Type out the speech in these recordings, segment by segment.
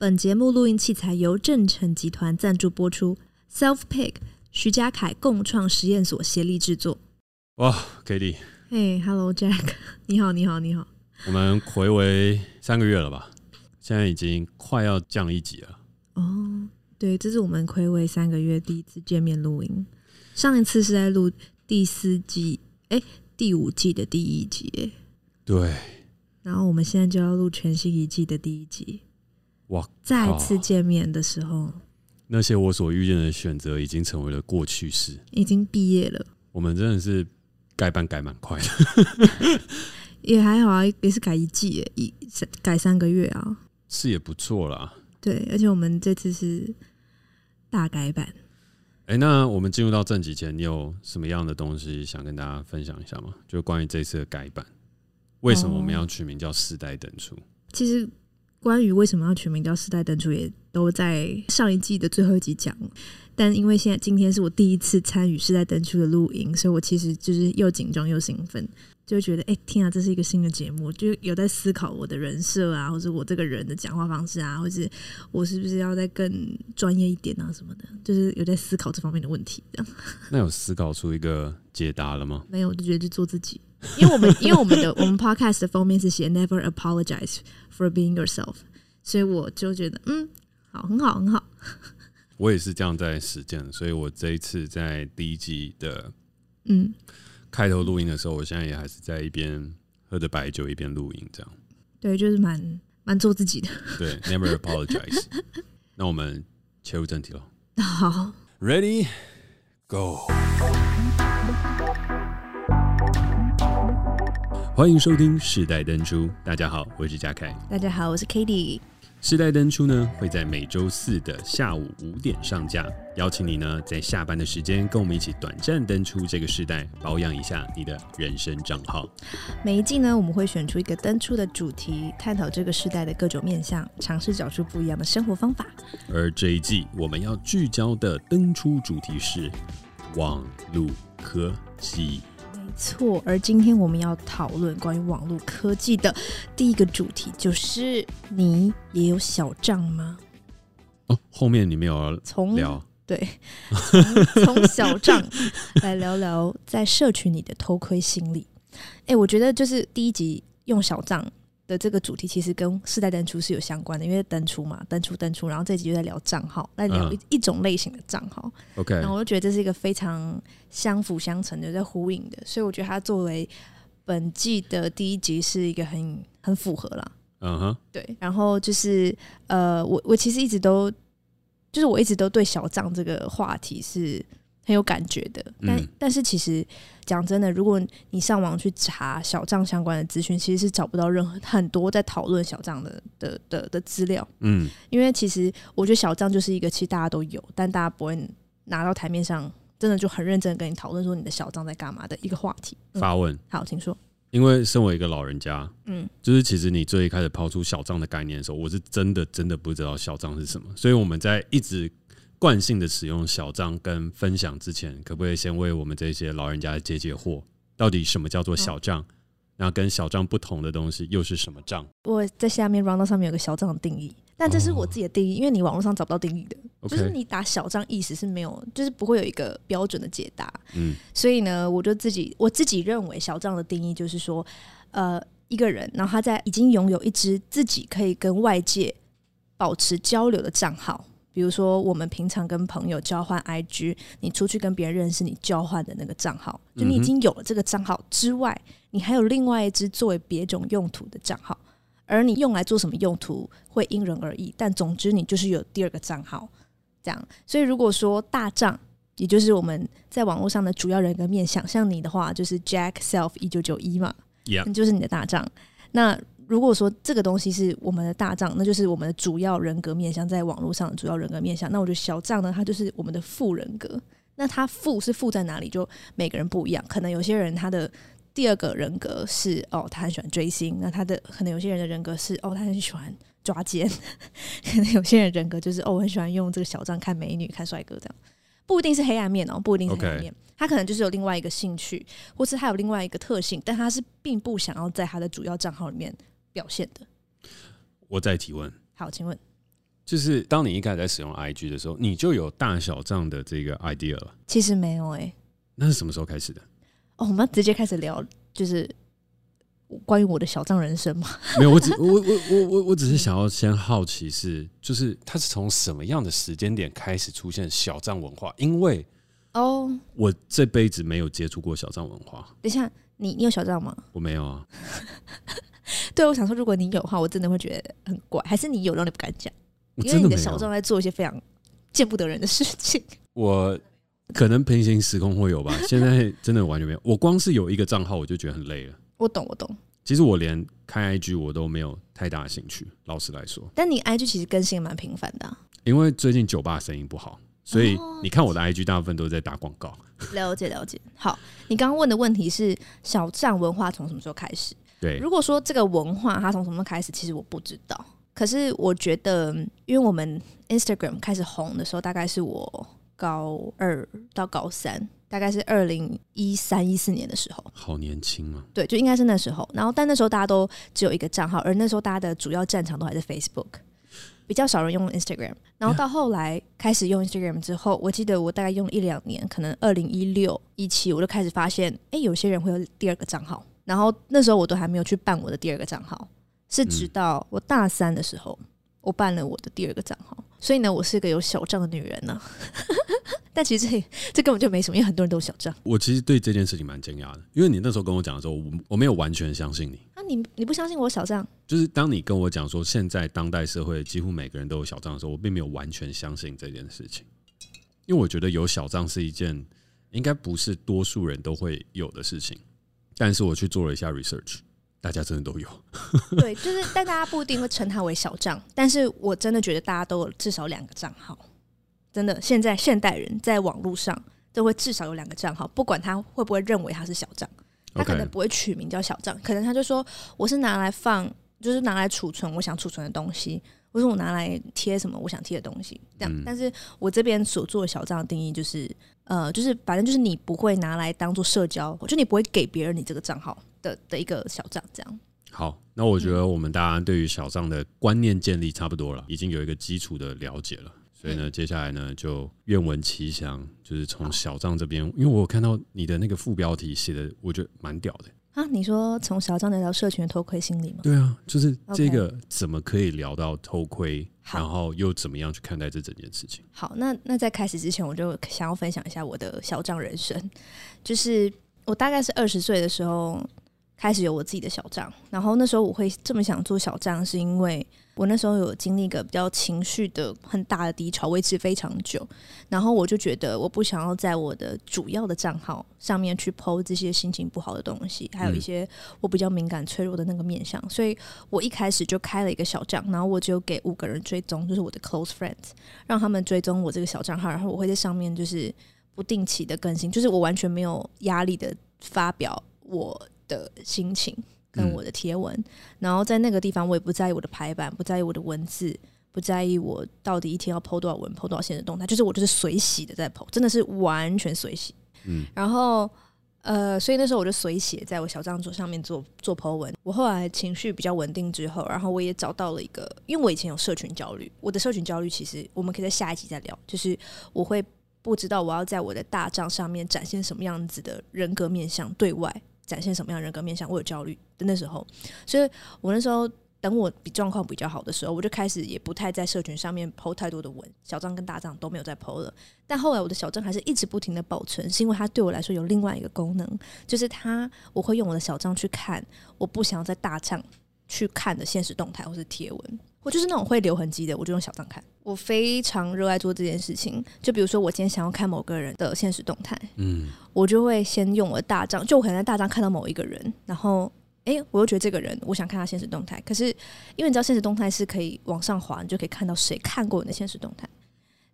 本节目录音器材由正成集团赞助播出，Self Pick 徐家凯共创实验所协力制作。哇，Katie，嘿、hey,，Hello Jack，你好，你好，你好。我们回违三个月了吧？现在已经快要降一集了。哦、oh,，对，这是我们回违三个月第一次见面录音。上一次是在录第四季，哎，第五季的第一集，哎，对。然后我们现在就要录全新一季的第一集。哇！再次见面的时候，那些我所遇见的选择已经成为了过去式，已经毕业了。我们真的是改版改蛮快的，也还好啊，也是改一季，一改三个月啊，是也不错啦。对，而且我们这次是大改版。哎、欸，那我们进入到正题前，你有什么样的东西想跟大家分享一下吗？就关于这次的改版，为什么我们要取名叫“世代等出”？其实。关于为什么要取名叫“世代登出”，也都在上一季的最后一集讲。但因为现在今天是我第一次参与“世代登出”的录音，所以我其实就是又紧张又兴奋，就觉得哎、欸，天啊，这是一个新的节目，就有在思考我的人设啊，或者我这个人的讲话方式啊，或者我是不是要再更专业一点啊什么的，就是有在思考这方面的问题。这样，那有思考出一个解答了吗？没有，我就觉得就做自己。因为我们 因为我们的我们 podcast 的封面是写 Never apologize for being yourself，所以我就觉得嗯，好，很好，很好。我也是这样在实践，所以我这一次在第一季的嗯开头录音的时候，我现在也还是在一边喝着白酒一边录音，这样。对，就是蛮蛮做自己的。对，Never apologize。那我们切入正题喽。好，Ready Go。欢迎收听《世代登出》，大家好，我是嘉凯。大家好，我是 Katie。《世代登出》呢会在每周四的下午五点上架，邀请你呢在下班的时间跟我们一起短暂登出这个时代，保养一下你的人生账号。每一季呢，我们会选出一个登出的主题，探讨这个时代的各种面向，尝试找出不一样的生活方法。而这一季我们要聚焦的登出主题是网路科技。错，而今天我们要讨论关于网络科技的第一个主题，就是你也有小账吗？哦，后面你没有从聊，对，从小账来聊聊在社群里的偷窥心理。哎，我觉得就是第一集用小账的这个主题其实跟世代登出是有相关的，因为登出嘛，登出登出，然后这集就在聊账号，那聊一一种类型的账号。OK，然后我就觉得这是一个非常相辅相成的，在呼应的，所以我觉得它作为本季的第一集是一个很很符合啦。嗯哼，对。然后就是呃，我我其实一直都就是我一直都对小账这个话题是。很有感觉的，但、嗯、但是其实讲真的，如果你上网去查小账相关的资讯，其实是找不到任何很多在讨论小账的的的的资料。嗯，因为其实我觉得小账就是一个，其实大家都有，但大家不会拿到台面上，真的就很认真跟你讨论说你的小账在干嘛的一个话题。嗯、发问，好，请说。因为身为一个老人家，嗯，就是其实你最一开始抛出小账的概念的时候，我是真的真的不知道小账是什么，所以我们在一直。惯性的使用小账跟分享之前，可不可以先为我们这些老人家解解惑？到底什么叫做小账？然后跟小账不同的东西又是什么账？我在下面 round 上面有个小账的定义，但这是我自己的定义，因为你网络上找不到定义的，就是你打小账意思是没有，就是不会有一个标准的解答。嗯，所以呢，我就自己我自己认为小账的定义就是说，呃，一个人，然后他在已经拥有一支自己可以跟外界保持交流的账号。比如说，我们平常跟朋友交换 IG，你出去跟别人认识，你交换的那个账号，就你已经有了这个账号之外，你还有另外一支作为别种用途的账号，而你用来做什么用途会因人而异，但总之你就是有第二个账号，这样。所以如果说大账，也就是我们在网络上的主要人格面想象你的话，就是 Jack Self 一九九一嘛就是你的大账。那如果说这个东西是我们的大账，那就是我们的主要人格面向，在网络上的主要人格面向。那我觉得小账呢，它就是我们的副人格。那它副是副在哪里？就每个人不一样。可能有些人他的第二个人格是哦，他很喜欢追星。那他的可能有些人的人格是哦，他很喜欢抓奸。可 能有些人人格就是哦，我很喜欢用这个小账看美女、看帅哥这样。不一定是黑暗面哦，不一定是黑暗面。他可能就是有另外一个兴趣，或是他有另外一个特性，但他是并不想要在他的主要账号里面。表现的，我再提问。好，请问就是当你一开始在使用 IG 的时候，你就有大小账的这个 idea 了？其实没有哎、欸，那是什么时候开始的？哦，我们要直接开始聊，就是关于我的小账人生吗？没有，我只我我我我我只是想要先好奇是，就是它是从什么样的时间点开始出现小账文化？因为哦，我这辈子没有接触过小账文化。等一下，你你有小账吗？我没有啊。对，我想说，如果你有的话，我真的会觉得很怪。还是你有，让你不敢讲？因为你的小账在做一些非常见不得人的事情。我可能平行时空会有吧。现在真的完全没有。我光是有一个账号，我就觉得很累了。我懂，我懂。其实我连开 IG 我都没有太大的兴趣，老实来说。但你 IG 其实更新蛮频繁的啊。因为最近酒吧生意不好，所以你看我的 IG 大部分都在打广告。了解，了解。好，你刚刚问的问题是小站文化从什么时候开始？对，如果说这个文化它从什么开始，其实我不知道。可是我觉得，因为我们 Instagram 开始红的时候，大概是我高二到高三，大概是二零一三一四年的时候。好年轻啊！对，就应该是那时候。然后，但那时候大家都只有一个账号，而那时候大家的主要战场都还是 Facebook，比较少人用 Instagram。然后到后来开始用 Instagram 之后，我记得我大概用了一两年，可能二零一六一七，我就开始发现，哎、欸，有些人会有第二个账号。然后那时候我都还没有去办我的第二个账号，是直到我大三的时候，我办了我的第二个账号。所以呢，我是一个有小账的女人呢、啊。但其实这这根本就没什么，因为很多人都有小账。我其实对这件事情蛮惊讶的，因为你那时候跟我讲的时候，我我没有完全相信你。啊，你你不相信我小账？就是当你跟我讲说现在当代社会几乎每个人都有小账的时候，我并没有完全相信这件事情，因为我觉得有小账是一件应该不是多数人都会有的事情。但是我去做了一下 research，大家真的都有。对，就是但大家不一定会称它为小账，但是我真的觉得大家都有至少两个账号。真的，现在现代人在网络上都会至少有两个账号，不管他会不会认为他是小账，他可能不会取名叫小账，可能他就说我是拿来放，就是拿来储存我想储存的东西。或是我拿来贴什么我想贴的东西，这样。但是我这边所做的小账的定义就是，呃，就是反正就是你不会拿来当做社交，就你不会给别人你这个账号的的一个小账，这样。好，那我觉得我们大家对于小账的观念建立差不多了，已经有一个基础的了解了。所以呢，接下来呢，就愿闻其详，就是从小账这边，因为我看到你的那个副标题写的，我觉得蛮屌的。啊，你说从小张聊到社群的偷窥心理吗？对啊，就是这个怎么可以聊到偷窥，然后又怎么样去看待这整件事情？好，那那在开始之前，我就想要分享一下我的小账人生。就是我大概是二十岁的时候开始有我自己的小账，然后那时候我会这么想做小账，是因为。我那时候有经历一个比较情绪的很大的低潮，维持非常久，然后我就觉得我不想要在我的主要的账号上面去 po 这些心情不好的东西，还有一些我比较敏感脆弱的那个面向，所以我一开始就开了一个小账，然后我只有给五个人追踪，就是我的 close friends，让他们追踪我这个小账号，然后我会在上面就是不定期的更新，就是我完全没有压力的发表我的心情。跟我的贴文，然后在那个地方，我也不在意我的排版，不在意我的文字，不在意我到底一天要 po 多少文，po 多少线的动态，就是我就是随喜的在 po，真的是完全随喜。嗯，然后呃，所以那时候我就随写在我小账桌上面做做 po 文。我后来情绪比较稳定之后，然后我也找到了一个，因为我以前有社群焦虑，我的社群焦虑其实我们可以在下一集再聊，就是我会不知道我要在我的大账上面展现什么样子的人格面向对外。展现什么样人格面向，我有焦虑的那时候，所以我那时候等我比状况比较好的时候，我就开始也不太在社群上面 po 太多的文，小账跟大账都没有再 po 了。但后来我的小账还是一直不停的保存，是因为它对我来说有另外一个功能，就是它我会用我的小账去看我不想要在大账去看的现实动态或是贴文。我就是那种会留痕迹的，我就用小账看。我非常热爱做这件事情。就比如说，我今天想要看某个人的现实动态，嗯，我就会先用我的大账，就我可能在大账看到某一个人，然后，哎、欸，我又觉得这个人，我想看他现实动态。可是，因为你知道现实动态是可以往上滑，你就可以看到谁看过你的现实动态。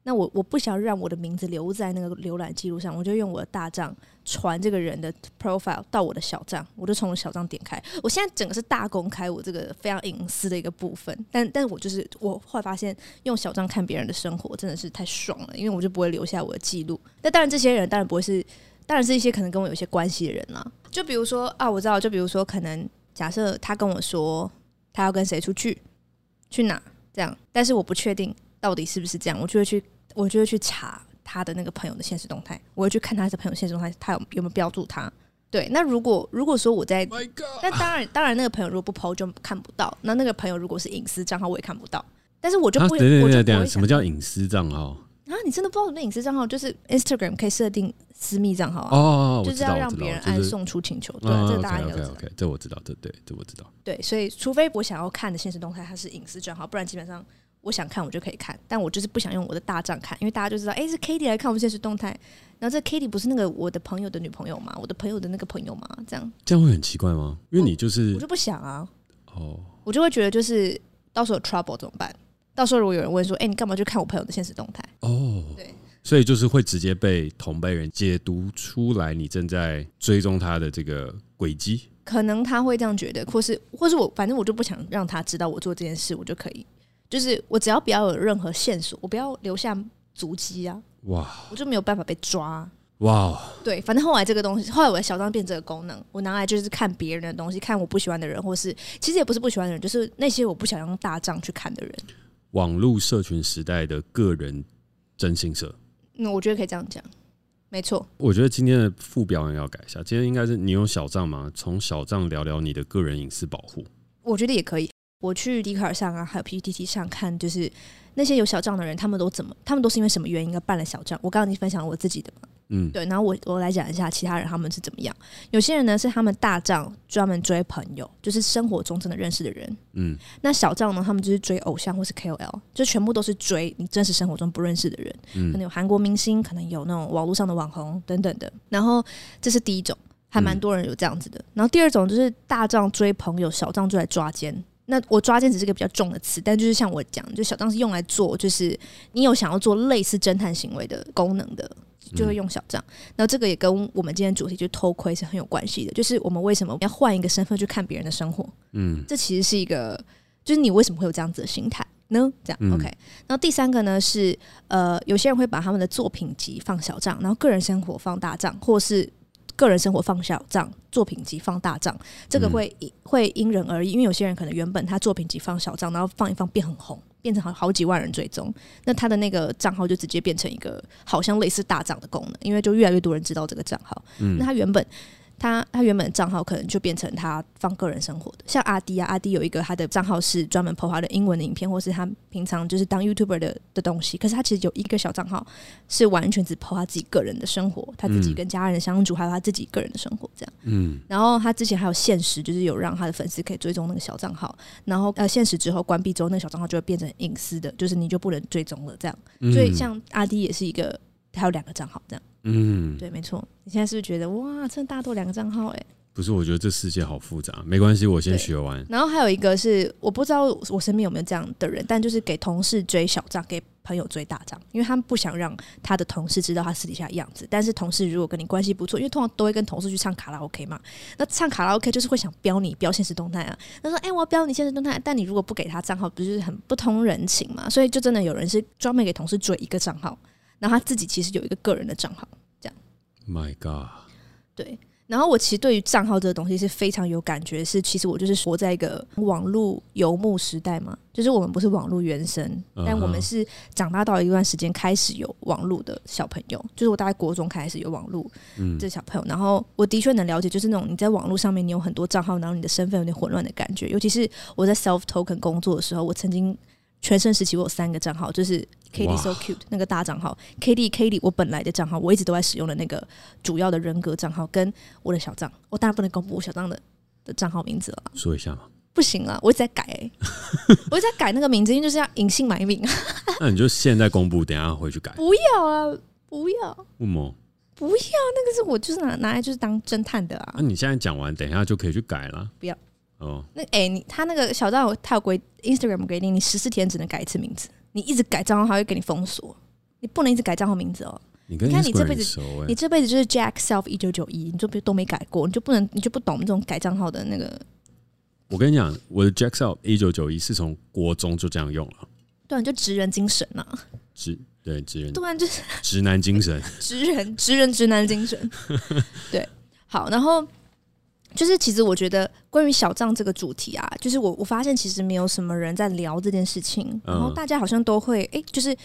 那我我不想让我的名字留在那个浏览记录上，我就用我的大账传这个人的 profile 到我的小账，我就从小账点开。我现在整个是大公开，我这个非常隐私的一个部分。但但我就是我后来发现，用小账看别人的生活真的是太爽了，因为我就不会留下我的记录。那当然，这些人当然不会是，当然是一些可能跟我有些关系的人啦。就比如说啊，我知道，就比如说可能假设他跟我说他要跟谁出去，去哪，这样，但是我不确定到底是不是这样，我就会去，我就会去查他的那个朋友的现实动态，我会去看他的朋友现实动态，他有有没有标注他。对，那如果如果说我在，那当然当然那个朋友如果不 PO 就看不到，那那个朋友如果是隐私账号我也看不到，但是我就不会，我就不会。什么叫隐私账号？啊，你真的不知道什么隐私账号？就是 Instagram 可以设定私密账号啊，哦，就是要让别人按送出请求，对，这个大家应该知道。OK，这我知道，这对，这我知道。对，所以除非我想要看的现实动态它是隐私账号，不然基本上我想看我就可以看，但我就是不想用我的大账看，因为大家就知道，哎，是 Kitty 来看我们现实动态。然后这 Kitty 不是那个我的朋友的女朋友吗？我的朋友的那个朋友吗？这样这样会很奇怪吗？因为你就是我，我就不想啊，哦，我就会觉得就是到时候有 trouble 怎么办？到时候如果有人问说，哎，你干嘛去看我朋友的现实动态？哦，对。所以就是会直接被同辈人解读出来，你正在追踪他的这个轨迹。可能他会这样觉得，或是或是我，反正我就不想让他知道我做这件事，我就可以，就是我只要不要有任何线索，我不要留下足迹啊。哇！我就没有办法被抓。哇！对，反正后来这个东西，后来我的小账变这个功能，我拿来就是看别人的东西，看我不喜欢的人，或是其实也不是不喜欢的人，就是那些我不想用大账去看的人。网络社群时代的个人征信社。嗯，我觉得可以这样讲，没错。我觉得今天的副标要改一下，今天应该是你有小账吗？从小账聊聊你的个人隐私保护。我觉得也可以。我去 Dcard 上啊，还有 PTT 上看，就是那些有小账的人，他们都怎么？他们都是因为什么原因而办了小账？我刚刚已经分享了我自己的嘛。嗯，对，然后我我来讲一下其他人他们是怎么样。有些人呢是他们大账专门追朋友，就是生活中真的认识的人。嗯，那小账呢，他们就是追偶像或是 KOL，就全部都是追你真实生活中不认识的人。嗯，可能有韩国明星，可能有那种网络上的网红等等的。然后这是第一种，还蛮多人有这样子的。嗯，然后第二种就是大账追朋友，小账就来抓奸。那我抓奸只是个比较重的词，但就是像我讲，就小账是用来做，就是你有想要做类似侦探行为的功能的。就会用小账，那这个也跟我们今天主题就偷窥是很有关系的。就是我们为什么要换一个身份去看别人的生活？嗯，这其实是一个，就是你为什么会有这样子的心态呢？这样、嗯、OK。然后第三个呢是，呃，有些人会把他们的作品集放小账，然后个人生活放大账，或是个人生活放小账，作品集放大账。这个会、嗯、会因人而异，因为有些人可能原本他作品集放小账，然后放一放变很红。变成好好几万人追踪，那他的那个账号就直接变成一个好像类似大账的功能，因为就越来越多人知道这个账号。嗯，那他原本。他他原本的账号可能就变成他放个人生活的，像阿迪啊，阿迪有一个他的账号是专门 po 他的英文的影片，或是他平常就是当 YouTuber 的的东西。可是他其实有一个小账号是完全只 po 他自己个人的生活，他自己跟家人相处，还有他自己个人的生活这样。嗯。然后他之前还有限时，就是有让他的粉丝可以追踪那个小账号，然后呃限时之后关闭之后，那个小账号就会变成隐私的，就是你就不能追踪了这样。所以像阿迪也是一个，他有两个账号这样。嗯，对，没错。你现在是不是觉得哇，真的大多两个账号哎？不是，我觉得这世界好复杂。没关系，我先学完。然后还有一个是，我不知道我身边有没有这样的人，但就是给同事追小账，给朋友追大账，因为他们不想让他的同事知道他私底下的样子。但是同事如果跟你关系不错，因为通常都会跟同事去唱卡拉 OK 嘛，那唱卡拉 OK 就是会想标你标现实动态啊。他说：“哎、欸，我要标你现实动态。”但你如果不给他账号，不是很不通人情嘛？所以就真的有人是专门给同事追一个账号，然后他自己其实有一个个人的账号。这样 My God，对，然后我其实对于账号这个东西是非常有感觉，是其实我就是活在一个网络游牧时代嘛，就是我们不是网络原生，uh huh. 但我们是长大到一段时间开始有网络的小朋友，就是我大概国中开始有网络，嗯，这小朋友，然后我的确能了解，就是那种你在网络上面你有很多账号，然后你的身份有点混乱的感觉，尤其是我在 self token 工作的时候，我曾经全盛时期我有三个账号，就是。Cady so cute 那个大账号 Cady 我本来的账号，我一直都在使用的那个主要的人格账号，跟我的小账，我当然不能公布我小账的的账号名字了。说一下嘛？不行啊，我一直在改、欸，我一直在改那个名字，因为就是要隐姓埋名啊。那你就现在公布，等下回去改。不要啊，不要。为什么？不要，那个是我就是拿拿来就是当侦探的啊。那你现在讲完，等一下就可以去改了。不要。哦。那哎、欸，你他那个小账他有规 Instagram 规定，你十四天只能改一次名字。你一直改账号，他会给你封锁。你不能一直改账号名字哦。你，你看你这辈子，你这辈子就是 Jack Self 一九九一，你就都没改过，你就不能，你就不懂这种改账号的那个。我跟你讲，我的 Jack Self 一九九一是从国中就这样用了。对，就直人精神呐。直对直人，对，就是直男精神。直人直人直男精神。对，好，然后就是其实我觉得关于小账这个主题啊，就是我我发现其实没有什么人在聊这件事情，然后大家好像都会哎、欸，就是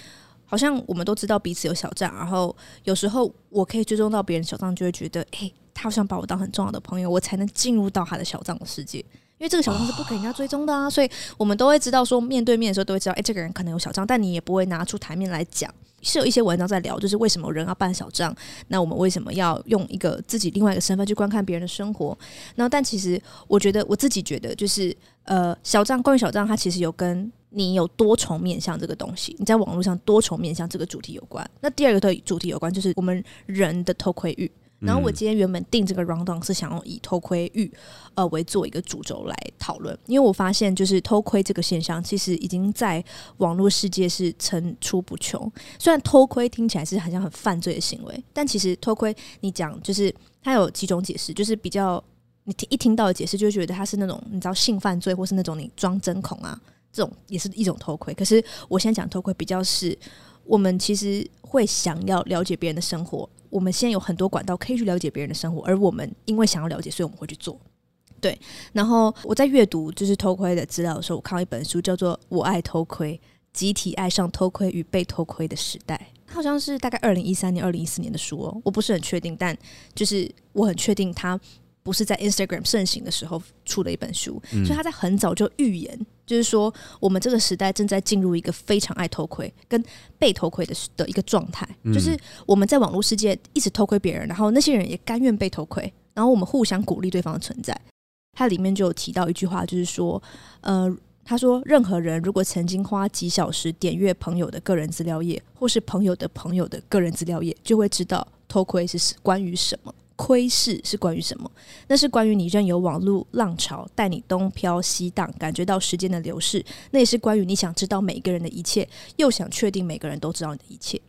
好像我们都知道彼此有小账，然后有时候我可以追踪到别人小账，就会觉得哎、欸，他好像把我当很重要的朋友，我才能进入到他的小账的世界。因为这个小账是不给人家追踪的啊，所以我们都会知道说，面对面的时候都会知道，哎，这个人可能有小账，但你也不会拿出台面来讲。是有一些文章在聊，就是为什么人要办小账，那我们为什么要用一个自己另外一个身份去观看别人的生活？然后，但其实我觉得我自己觉得，就是呃，小账关于小账，它其实有跟你有多重面向这个东西，你在网络上多重面向这个主题有关。那第二个的主题有关，就是我们人的偷窥欲。然后我今天原本定这个 rundown 是想要以偷窥欲呃为做一个主轴来讨论，因为我发现就是偷窥这个现象其实已经在网络世界是层出不穷。虽然偷窥听起来是好像很犯罪的行为，但其实偷窥你讲就是它有几种解释，就是比较你听一听到的解释就觉得它是那种你知道性犯罪或是那种你装针孔啊这种也是一种偷窥。可是我现在讲偷窥比较是我们其实会想要了解别人的生活。我们现在有很多管道可以去了解别人的生活，而我们因为想要了解，所以我们会去做。对，然后我在阅读就是偷窥的资料的时候，我看到一本书叫做《我爱偷窥：集体爱上偷窥与被偷窥的时代》，它好像是大概二零一三年、二零一四年的书哦，我不是很确定，但就是我很确定它。不是在 Instagram 盛行的时候出的一本书，嗯、所以他在很早就预言，就是说我们这个时代正在进入一个非常爱偷窥跟被偷窥的的一个状态，嗯、就是我们在网络世界一直偷窥别人，然后那些人也甘愿被偷窥，然后我们互相鼓励对方的存在。它里面就有提到一句话，就是说，呃，他说，任何人如果曾经花几小时点阅朋友的个人资料页，或是朋友的朋友的个人资料页，就会知道偷窥是关于什么。窥视是关于什么？那是关于你任由网络浪潮带你东飘西荡，感觉到时间的流逝。那也是关于你想知道每个人的一切，又想确定每个人都知道你的一切。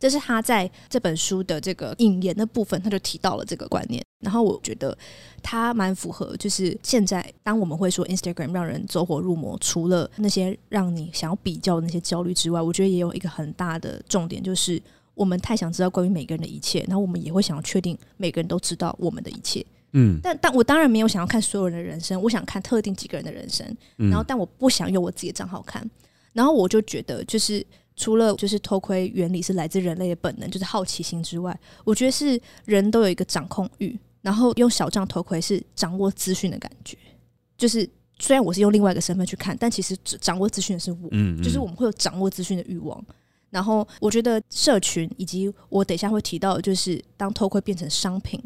这是他在这本书的这个引言的部分，他就提到了这个观念。然后我觉得他蛮符合，就是现在当我们会说 Instagram 让人走火入魔，除了那些让你想要比较的那些焦虑之外，我觉得也有一个很大的重点，就是。我们太想知道关于每个人的一切，然后我们也会想要确定每个人都知道我们的一切。嗯，但但我当然没有想要看所有人的人生，我想看特定几个人的人生。然后，但我不想用我自己的账号看。然后我就觉得，就是除了就是偷窥原理是来自人类的本能，就是好奇心之外，我觉得是人都有一个掌控欲。然后用小账偷窥是掌握资讯的感觉。就是虽然我是用另外一个身份去看，但其实掌握资讯的是我。嗯，就是我们会有掌握资讯的欲望。然后我觉得社群以及我等一下会提到，就是当偷窥变成商品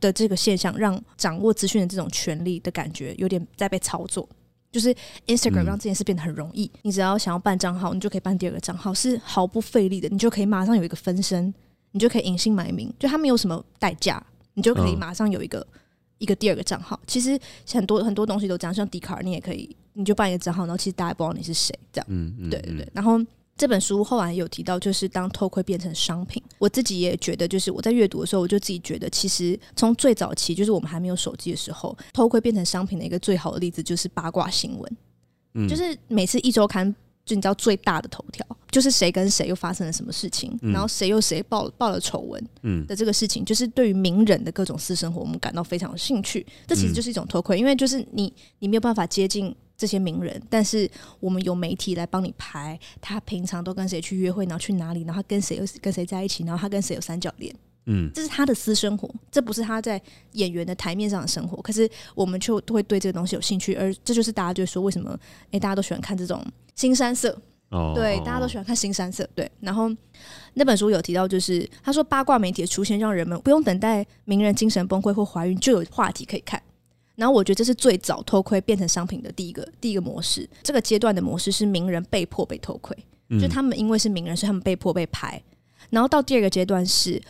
的这个现象，让掌握资讯的这种权利的感觉有点在被操作。就是 Instagram 让这件事变得很容易，嗯、你只要想要办账号，你就可以办第二个账号，是毫不费力的，你就可以马上有一个分身，你就可以隐姓埋名，就它没有什么代价，你就可以马上有一个、哦、一个第二个账号。其实很多很多东西都这样，像 Dcard 你也可以，你就办一个账号，然后其实大家也不知道你是谁，这样。嗯嗯，对对对，然后。这本书后来有提到，就是当偷窥变成商品，我自己也觉得，就是我在阅读的时候，我就自己觉得，其实从最早期，就是我们还没有手机的时候，偷窥变成商品的一个最好的例子，就是八卦新闻。嗯，就是每次一周刊，就你知道最大的头条，就是谁跟谁又发生了什么事情，然后谁又谁爆爆了丑闻，嗯的这个事情，就是对于名人的各种私生活，我们感到非常有兴趣。这其实就是一种偷窥，因为就是你你没有办法接近。这些名人，但是我们有媒体来帮你排，他平常都跟谁去约会，然后去哪里，然后他跟谁又跟谁在一起，然后他跟谁有三角恋，嗯，这是他的私生活，这不是他在演员的台面上的生活。可是我们就会对这个东西有兴趣，而这就是大家就说为什么，诶，大家都喜欢看这种新山色，哦，对，大家都喜欢看新山色，对。然后那本书有提到，就是他说八卦媒体的出现，让人们不用等待名人精神崩溃或怀孕，就有话题可以看。然后我觉得这是最早偷窥变成商品的第一个第一个模式。这个阶段的模式是名人被迫被偷窥，嗯、就他们因为是名人，所以他们被迫被拍。然后到第二个阶段是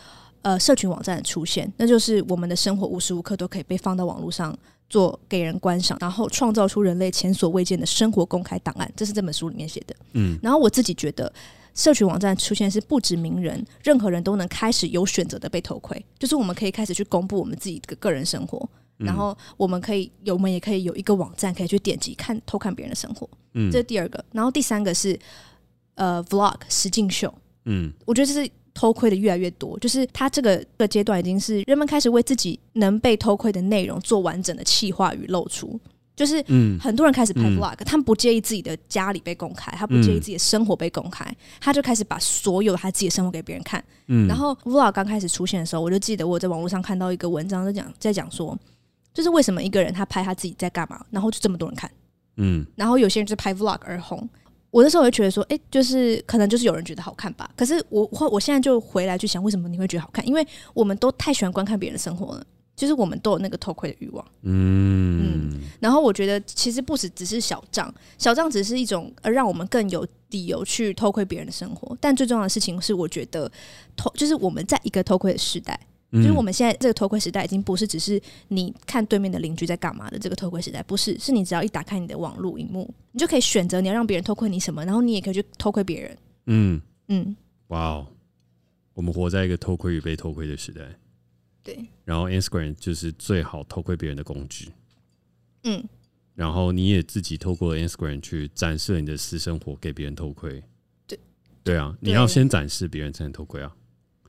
呃社群网站的出现，那就是我们的生活无时无刻都可以被放到网络上做给人观赏，然后创造出人类前所未见的生活公开档案。这是这本书里面写的。嗯，然后我自己觉得社群网站出现是不止名人，任何人都能开始有选择的被偷窥，就是我们可以开始去公布我们自己的个人生活。然后我们可以有，我们也可以有一个网站可以去点击看偷看别人的生活，嗯，这是第二个。然后第三个是呃，vlog 实境秀，嗯，我觉得这是偷窥的越来越多，就是他这个的阶段已经是人们开始为自己能被偷窥的内容做完整的企划与露出。就是，嗯，很多人开始拍 vlog，他们不介意自己的家里被公开，他不介意自己的生活被公开，他就开始把所有他自己的生活给别人看。嗯，然后 vlog 刚开始出现的时候，我就记得我在网络上看到一个文章在讲，在讲说，就是为什么一个人他拍他自己在干嘛，然后就这么多人看。嗯，然后有些人就拍 vlog 而红。我那时候就觉得说，哎，就是可能就是有人觉得好看吧。可是我我我现在就回来去想，为什么你会觉得好看？因为我们都太喜欢观看别人的生活了。就是我们都有那个偷窥的欲望，嗯嗯，然后我觉得其实不止只是小账，小账只是一种呃让我们更有理由去偷窥别人的生活，但最重要的事情是，我觉得偷就是我们在一个偷窥的时代，就是我们现在这个偷窥时代已经不是只是你看对面的邻居在干嘛的这个偷窥时代，不是，是你只要一打开你的网络荧幕，你就可以选择你要让别人偷窥你什么，然后你也可以去偷窥别人，嗯嗯，哇哦，我们活在一个偷窥与被偷窥的时代。对，然后 Instagram 就是最好偷窥别人的工具。嗯，然后你也自己透过 Instagram 去展示你的私生活给别人偷窥。对，对啊，你要先展示别人才能偷窥啊。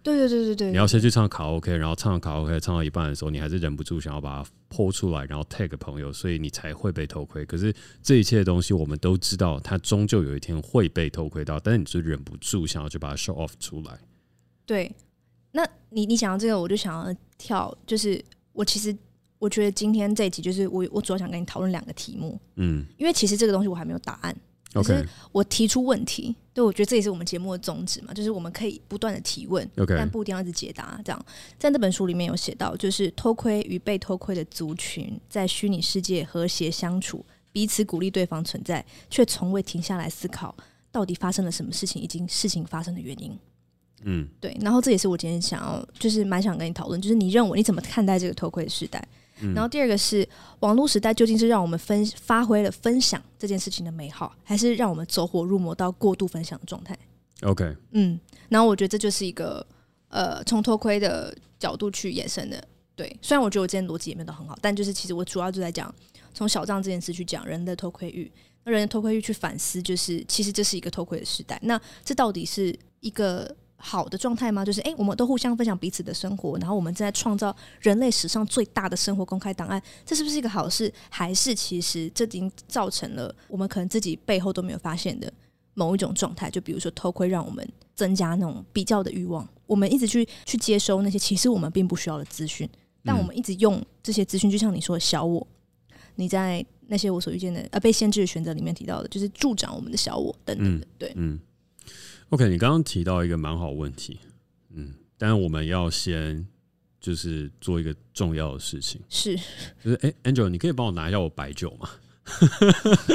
对对对对对，你要先去唱卡拉 OK，然后唱卡拉 OK 唱到一半的时候，你还是忍不住想要把它 po 出来，然后 tag 朋友，所以你才会被偷窥。可是这一切的东西我们都知道，它终究有一天会被偷窥到，但是你是忍不住想要去把它 show off 出来。对。那你你想到这个，我就想要跳，就是我其实我觉得今天这一集就是我我主要想跟你讨论两个题目，嗯，因为其实这个东西我还没有答案，OK，我提出问题，对，我觉得这也是我们节目的宗旨嘛，就是我们可以不断的提问，OK，但不一定要一直解答，这样，在那本书里面有写到，就是偷窥与被偷窥的族群在虚拟世界和谐相处，彼此鼓励对方存在，却从未停下来思考到底发生了什么事情，以及事情发生的原因。嗯，对，然后这也是我今天想要，就是蛮想跟你讨论，就是你认为你怎么看待这个偷窥的时代？嗯，然后第二个是网络时代究竟是让我们分发挥了分享这件事情的美好，还是让我们走火入魔到过度分享的状态？OK，嗯，然后我觉得这就是一个呃从偷窥的角度去延伸的。对，虽然我觉得我今天逻辑也没有很好，但就是其实我主要就在讲从小账这件事去讲人的偷窥欲，那人的偷窥欲去反思，就是其实这是一个偷窥的时代，那这到底是一个好的状态吗？就是哎、欸，我们都互相分享彼此的生活，然后我们正在创造人类史上最大的生活公开档案，这是不是一个好事？还是其实这已经造成了我们可能自己背后都没有发现的某一种状态？就比如说偷窥，让我们增加那种比较的欲望，我们一直去去接收那些其实我们并不需要的资讯，但我们一直用这些资讯，就像你说的小我，你在那些我所遇见的呃被限制的选择里面提到的，就是助长我们的小我等等的，对，嗯。OK，你刚刚提到一个蛮好问题，嗯，但是我们要先就是做一个重要的事情，是，就是哎、欸、，Angel，你可以帮我拿一下我白酒吗？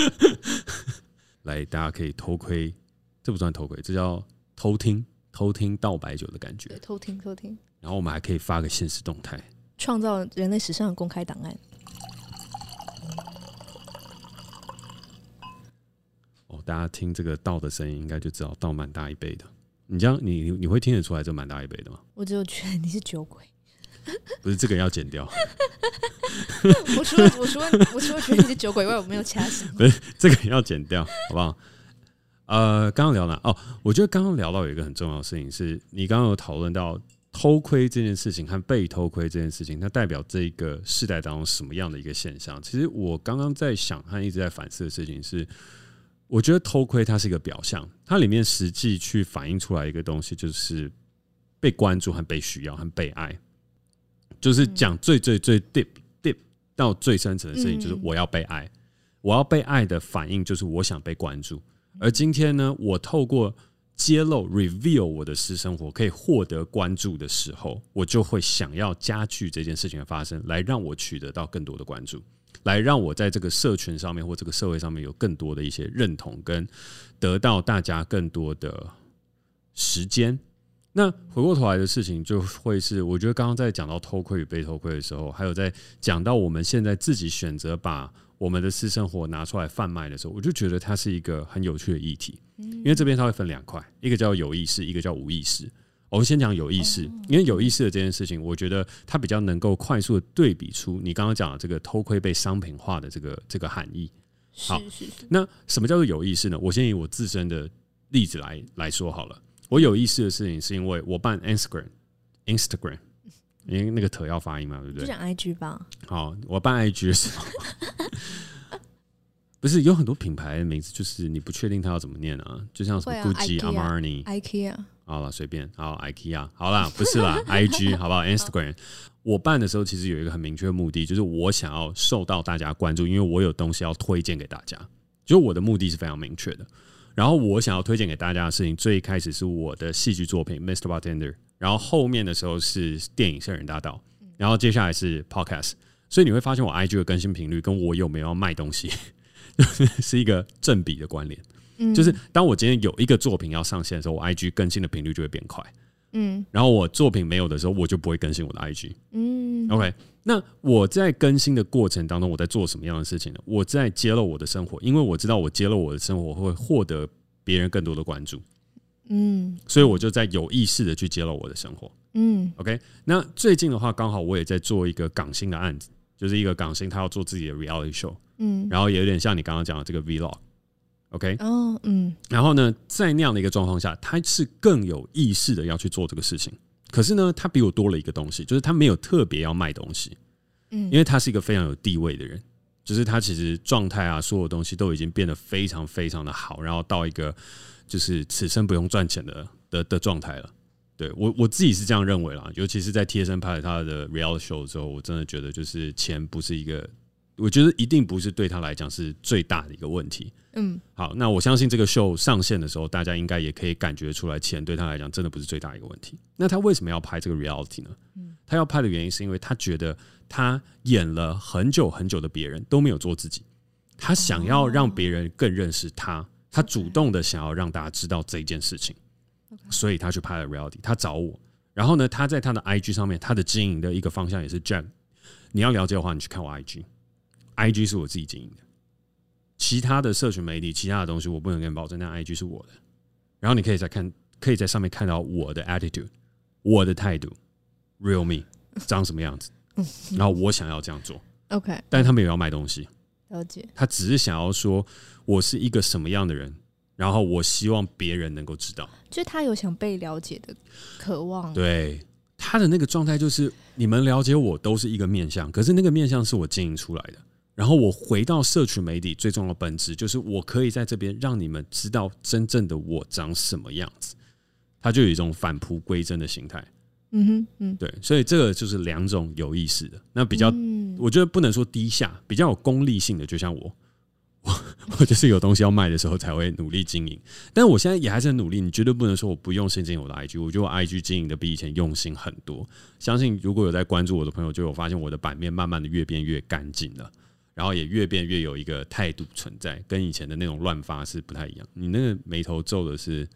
来，大家可以偷窥，这不算偷窥，这叫偷听，偷听倒白酒的感觉，偷听，偷听。然后我们还可以发个现实动态，创造人类史上的公开档案。大家听这个倒的声音，应该就知道倒蛮大一杯的。你这样，你你会听得出来这蛮大一杯的吗？我只有觉得你是酒鬼，不是这个要剪掉。我除了我除了我除了觉得你是酒鬼以外，我没有其他什么。不是这个要剪掉，好不好？呃，刚刚聊了哦，我觉得刚刚聊到有一个很重要的事情，是你刚刚有讨论到偷窥这件事情和被偷窥这件事情，它代表这个世代当中什么样的一个现象？其实我刚刚在想和一直在反思的事情是。我觉得偷窥它是一个表象，它里面实际去反映出来一个东西，就是被关注和被需要和被爱，就是讲最最最 deep deep 到最深层的事情，就是我要被爱，我要被爱的反应就是我想被关注。而今天呢，我透过揭露 reveal 我的私生活可以获得关注的时候，我就会想要加剧这件事情的发生，来让我取得到更多的关注。来让我在这个社群上面或这个社会上面有更多的一些认同，跟得到大家更多的时间。那回过头来的事情就会是，我觉得刚刚在讲到偷窥与被偷窥的时候，还有在讲到我们现在自己选择把我们的私生活拿出来贩卖的时候，我就觉得它是一个很有趣的议题。因为这边它会分两块，一个叫有意识，一个叫无意识。我们先讲有意识，因为有意识的这件事情，我觉得它比较能够快速的对比出你刚刚讲的这个偷窥被商品化的这个这个含义。好，那什么叫做有意识呢？我先以我自身的例子来来说好了。我有意识的事情是因为我办 Instagram，Instagram，因为那个特要发音嘛，对不对？就讲 IG 吧。好，我办 IG 的时候，不是有很多品牌的名字，就是你不确定它要怎么念啊？就像什么 Gucci、Armani、IKEA。好了，随便。好，IKEA。好啦，不是啦，IG，好不好？Instagram。我办的时候其实有一个很明确的目的，就是我想要受到大家关注，因为我有东西要推荐给大家。就我的目的是非常明确的。然后我想要推荐给大家的事情，最一开始是我的戏剧作品《Mr. Bartender》，然后后面的时候是电影《圣人大道》，然后接下来是 Podcast。所以你会发现我 IG 的更新频率跟我有没有要卖东西，是一个正比的关联。嗯，就是当我今天有一个作品要上线的时候，我 IG 更新的频率就会变快。嗯，然后我作品没有的时候，我就不会更新我的 IG。嗯，OK。那我在更新的过程当中，我在做什么样的事情呢？我在揭露我的生活，因为我知道我揭露我的生活会获得别人更多的关注。嗯，所以我就在有意识的去揭露我的生活。嗯，OK。那最近的话，刚好我也在做一个港星的案子，就是一个港星他要做自己的 reality show。嗯，然后也有点像你刚刚讲的这个 vlog。OK，哦，嗯，然后呢，在那样的一个状况下，他是更有意识的要去做这个事情。可是呢，他比我多了一个东西，就是他没有特别要卖东西，嗯，因为他是一个非常有地位的人，就是他其实状态啊，所有东西都已经变得非常非常的好，然后到一个就是此生不用赚钱的的的状态了。对，我我自己是这样认为啦，尤其是在贴身拍了他的 reality show 之后，我真的觉得就是钱不是一个。我觉得一定不是对他来讲是最大的一个问题。嗯，好，那我相信这个秀上线的时候，大家应该也可以感觉出来，钱对他来讲真的不是最大的一个问题。那他为什么要拍这个 reality 呢？他要拍的原因是因为他觉得他演了很久很久的别人都没有做自己，他想要让别人更认识他，他主动的想要让大家知道这一件事情，所以他去拍了 reality。他找我，然后呢，他在他的 IG 上面，他的经营的一个方向也是 Jack。你要了解的话，你去看我 IG。I G 是我自己经营的，其他的社群媒体、其他的东西我不能跟你保证，那 I G 是我的。然后你可以在看，可以在上面看到我的 attitude，我的态度，real me 长什么样子。然后我想要这样做，OK。但是他们也要卖东西，了解。他只是想要说我是一个什么样的人，然后我希望别人能够知道，就是他有想被了解的渴望。对，他的那个状态就是你们了解我都是一个面相，可是那个面相是我经营出来的。然后我回到社群媒体，最重要的本质就是我可以在这边让你们知道真正的我长什么样子。他就有一种返璞归真的心态。嗯哼，嗯，对，所以这个就是两种有意思的。那比较，我觉得不能说低下，比较有功利性的，就像我，我我就是有东西要卖的时候才会努力经营。但我现在也还是很努力，你绝对不能说我不用心经营我的 IG。我觉得我 IG 经营的比以前用心很多。相信如果有在关注我的朋友，就有发现我的版面慢慢的越变越干净了。然后也越变越有一个态度存在，跟以前的那种乱发是不太一样。你那个眉头皱的是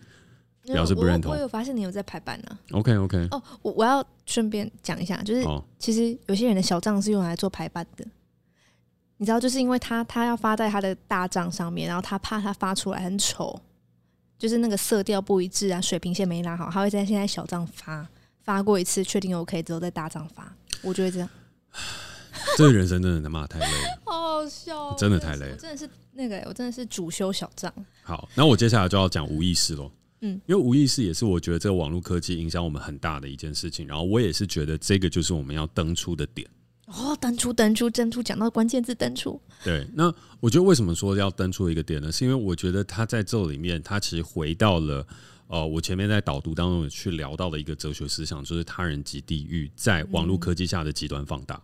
表示不认同。我，我有发现你有在排版呢、啊。OK OK。哦，我我要顺便讲一下，就是其实有些人的小账是用来做排版的。你知道，就是因为他他要发在他的大账上面，然后他怕他发出来很丑，就是那个色调不一致啊，水平线没拉好，他会在现在小账发发过一次，确定 OK 之后再大账发。我觉得这样。这个人生真的他妈太累了，好好笑，真的太累了。真的是那个，我真的是主修小账。好，那我接下来就要讲无意识喽。嗯，因为无意识也是我觉得这个网络科技影响我们很大的一件事情。然后我也是觉得这个就是我们要登出的点。哦，登出，登出，登出，讲到关键字登出。对，那我觉得为什么说要登出一个点呢？是因为我觉得他在这里面，他其实回到了呃，我前面在导读当中有去聊到的一个哲学思想，就是他人及地狱，在网络科技下的极端放大。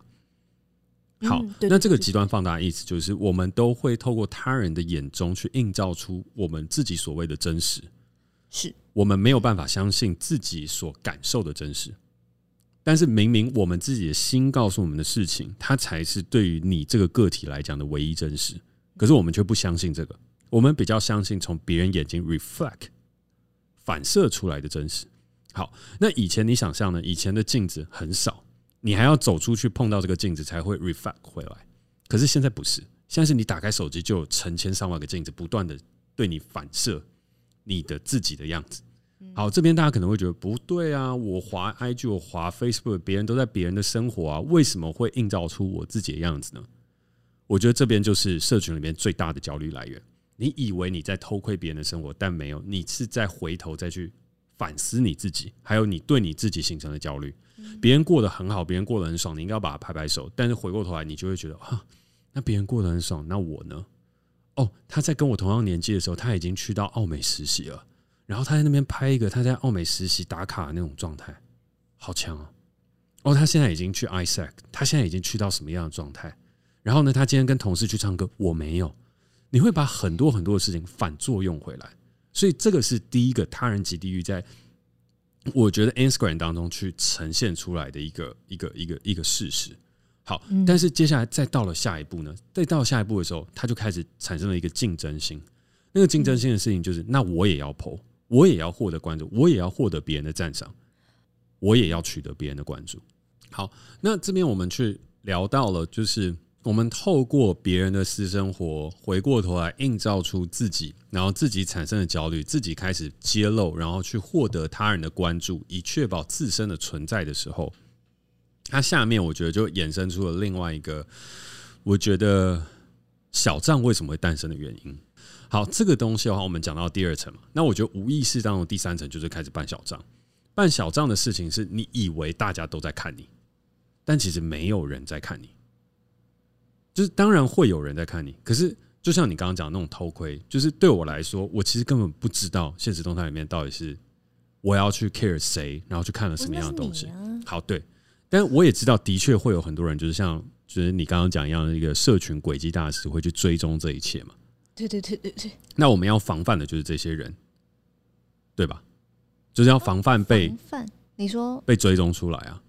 好，那这个极端放大的意思就是，我们都会透过他人的眼中去映照出我们自己所谓的真实，是我们没有办法相信自己所感受的真实。但是明明我们自己的心告诉我们的事情，它才是对于你这个个体来讲的唯一真实。可是我们却不相信这个，我们比较相信从别人眼睛 reflect 反射出来的真实。好，那以前你想象呢？以前的镜子很少。你还要走出去碰到这个镜子才会 reflect 回来，可是现在不是，现在是你打开手机就有成千上万个镜子不断的对你反射你的自己的样子。好，这边大家可能会觉得不对啊，我滑 IG，我滑 Facebook，别人都在别人的生活啊，为什么会映照出我自己的样子呢？我觉得这边就是社群里面最大的焦虑来源。你以为你在偷窥别人的生活，但没有，你是在回头再去反思你自己，还有你对你自己形成的焦虑。别人过得很好，别人过得很爽，你应该要把他拍拍手。但是回过头来，你就会觉得啊，那别人过得很爽，那我呢？哦，他在跟我同样年纪的时候，他已经去到澳美实习了，然后他在那边拍一个他在澳美实习打卡的那种状态，好强啊！哦，他现在已经去 ISAC，他现在已经去到什么样的状态？然后呢，他今天跟同事去唱歌，我没有。你会把很多很多的事情反作用回来，所以这个是第一个他人及地狱，在我觉得 Instagram 当中去呈现出来的一个一个一个一个事实。好，但是接下来再到了下一步呢？再到下一步的时候，他就开始产生了一个竞争性。那个竞争性的事情就是，那我也要 po，我也要获得关注，我也要获得别人的赞赏，我也要取得别人的关注。好，那这边我们去聊到了，就是。我们透过别人的私生活，回过头来映照出自己，然后自己产生的焦虑，自己开始揭露，然后去获得他人的关注，以确保自身的存在的时候，它下面我觉得就衍生出了另外一个，我觉得小账为什么会诞生的原因。好，这个东西的话，我们讲到第二层嘛，那我觉得无意识当中第三层就是开始办小账。办小账的事情是你以为大家都在看你，但其实没有人在看你。就是当然会有人在看你，可是就像你刚刚讲的那种偷窥，就是对我来说，我其实根本不知道现实动态里面到底是我要去 care 谁，然后去看了什么样的东西。好，对，但我也知道，的确会有很多人，就是像就是你刚刚讲一样的一个社群轨迹大师，会去追踪这一切嘛。对对对对对。那我们要防范的就是这些人，对吧？就是要防范被防范，你说被追踪出来啊？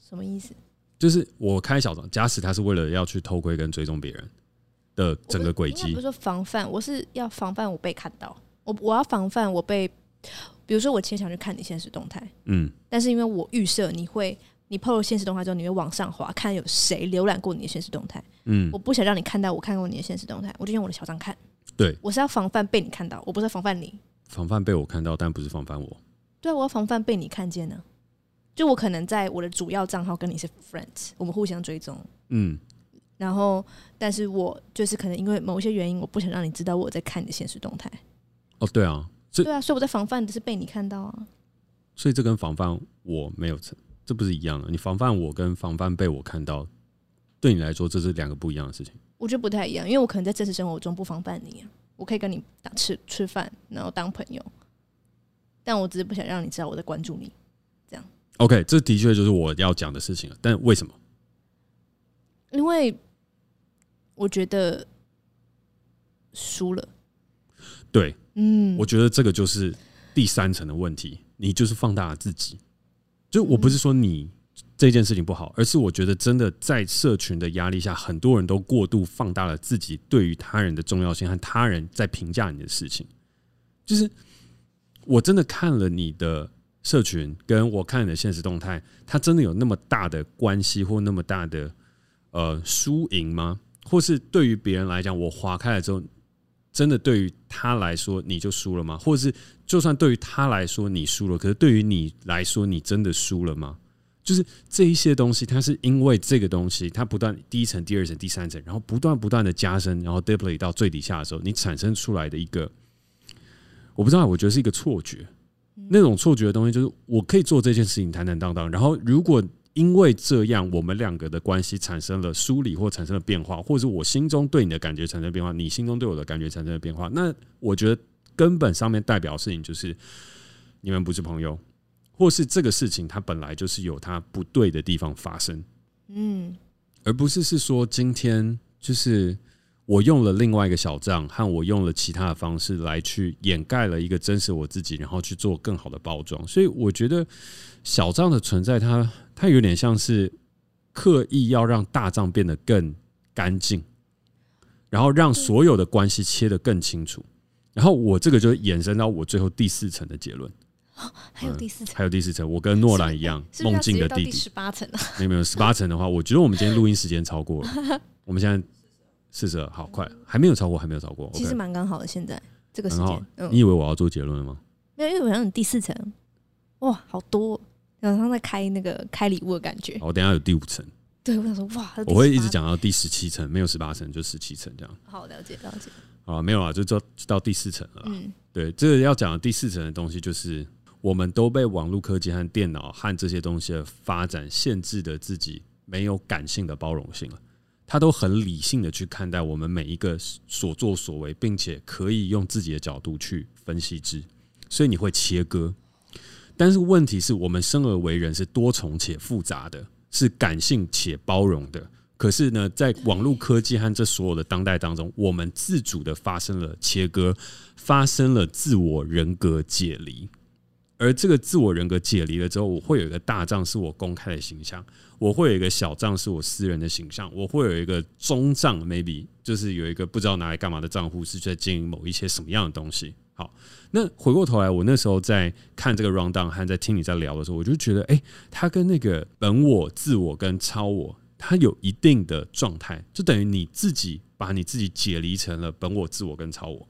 什么意思？就是我开小账，假使他是为了要去偷窥跟追踪别人的整个轨迹，不是说防范，我是要防范我被看到，我我要防范我被，比如说我经常去看你现实动态，嗯，但是因为我预设你会，你 PO 了限时动态之后，你会往上滑，看有谁浏览过你的现实动态，嗯，我不想让你看到我看过你的现实动态，我就用我的小账看，对，我是要防范被你看到，我不是防范你，防范被我看到，但不是防范我，对啊，我要防范被你看见呢。就我可能在我的主要账号跟你是 friends，我们互相追踪，嗯，然后，但是我就是可能因为某一些原因，我不想让你知道我在看你的现实动态。哦，对啊，对啊，所以我在防范的是被你看到啊。所以这跟防范我没有成，这不是一样的？你防范我跟防范被我看到，对你来说这是两个不一样的事情。我觉得不太一样，因为我可能在真实生活中不防范你啊，我可以跟你打吃吃饭，然后当朋友，但我只是不想让你知道我在关注你。OK，这的确就是我要讲的事情了。但为什么？因为我觉得输了。对，嗯，我觉得这个就是第三层的问题。你就是放大了自己。就我不是说你这件事情不好，而是我觉得真的在社群的压力下，很多人都过度放大了自己对于他人的重要性和他人在评价你的事情。就是我真的看了你的。社群跟我看的现实动态，它真的有那么大的关系或那么大的呃输赢吗？或是对于别人来讲，我划开了之后，真的对于他来说你就输了吗？或者是就算对于他来说你输了，可是对于你来说你真的输了吗？就是这一些东西，它是因为这个东西，它不断第一层、第二层、第三层，然后不断不断的加深，然后 deeply 到最底下的时候，你产生出来的一个，我不知道，我觉得是一个错觉。那种错觉的东西，就是我可以做这件事情坦坦荡荡。然后，如果因为这样，我们两个的关系产生了梳理或产生了变化，或者是我心中对你的感觉产生了变化，你心中对我的感觉产生了变化，那我觉得根本上面代表的事情就是你们不是朋友，或是这个事情它本来就是有它不对的地方发生，嗯，而不是是说今天就是。我用了另外一个小账，和我用了其他的方式来去掩盖了一个真实我自己，然后去做更好的包装。所以我觉得小账的存在它，它它有点像是刻意要让大账变得更干净，然后让所有的关系切得更清楚。然后我这个就延伸到我最后第四层的结论。还有第四层，还有第四层。我跟诺兰一样，梦境的弟弟。十八层啊？没有没有，十八层的话，我觉得我们今天录音时间超过了。我们现在。四十二，好快，还没有超过，还没有超过。其实蛮刚好的，现在这个时间。你以为我要做结论了吗？没有，因为我想你第四层，哇，好多，好像在开那个开礼物的感觉。我等下有第五层。对，我想说，哇，我会一直讲到第十七层，没有十八层，就十七层这样。好，了解，了解。啊，没有啊，就到就到第四层了。嗯，对，这个要讲的第四层的东西，就是我们都被网络科技和电脑和这些东西的发展限制的自己没有感性的包容性了。他都很理性的去看待我们每一个所作所为，并且可以用自己的角度去分析之，所以你会切割。但是问题是我们生而为人是多重且复杂的，是感性且包容的。可是呢，在网络科技和这所有的当代当中，我们自主的发生了切割，发生了自我人格解离。而这个自我人格解离了之后，我会有一个大账是我公开的形象，我会有一个小账是我私人的形象，我会有一个中账，maybe 就是有一个不知道拿来干嘛的账户是在经营某一些什么样的东西。好，那回过头来，我那时候在看这个 round down，和在听你在聊的时候，我就觉得，哎，它跟那个本我、自我跟超我，它有一定的状态，就等于你自己把你自己解离成了本我、自我跟超我。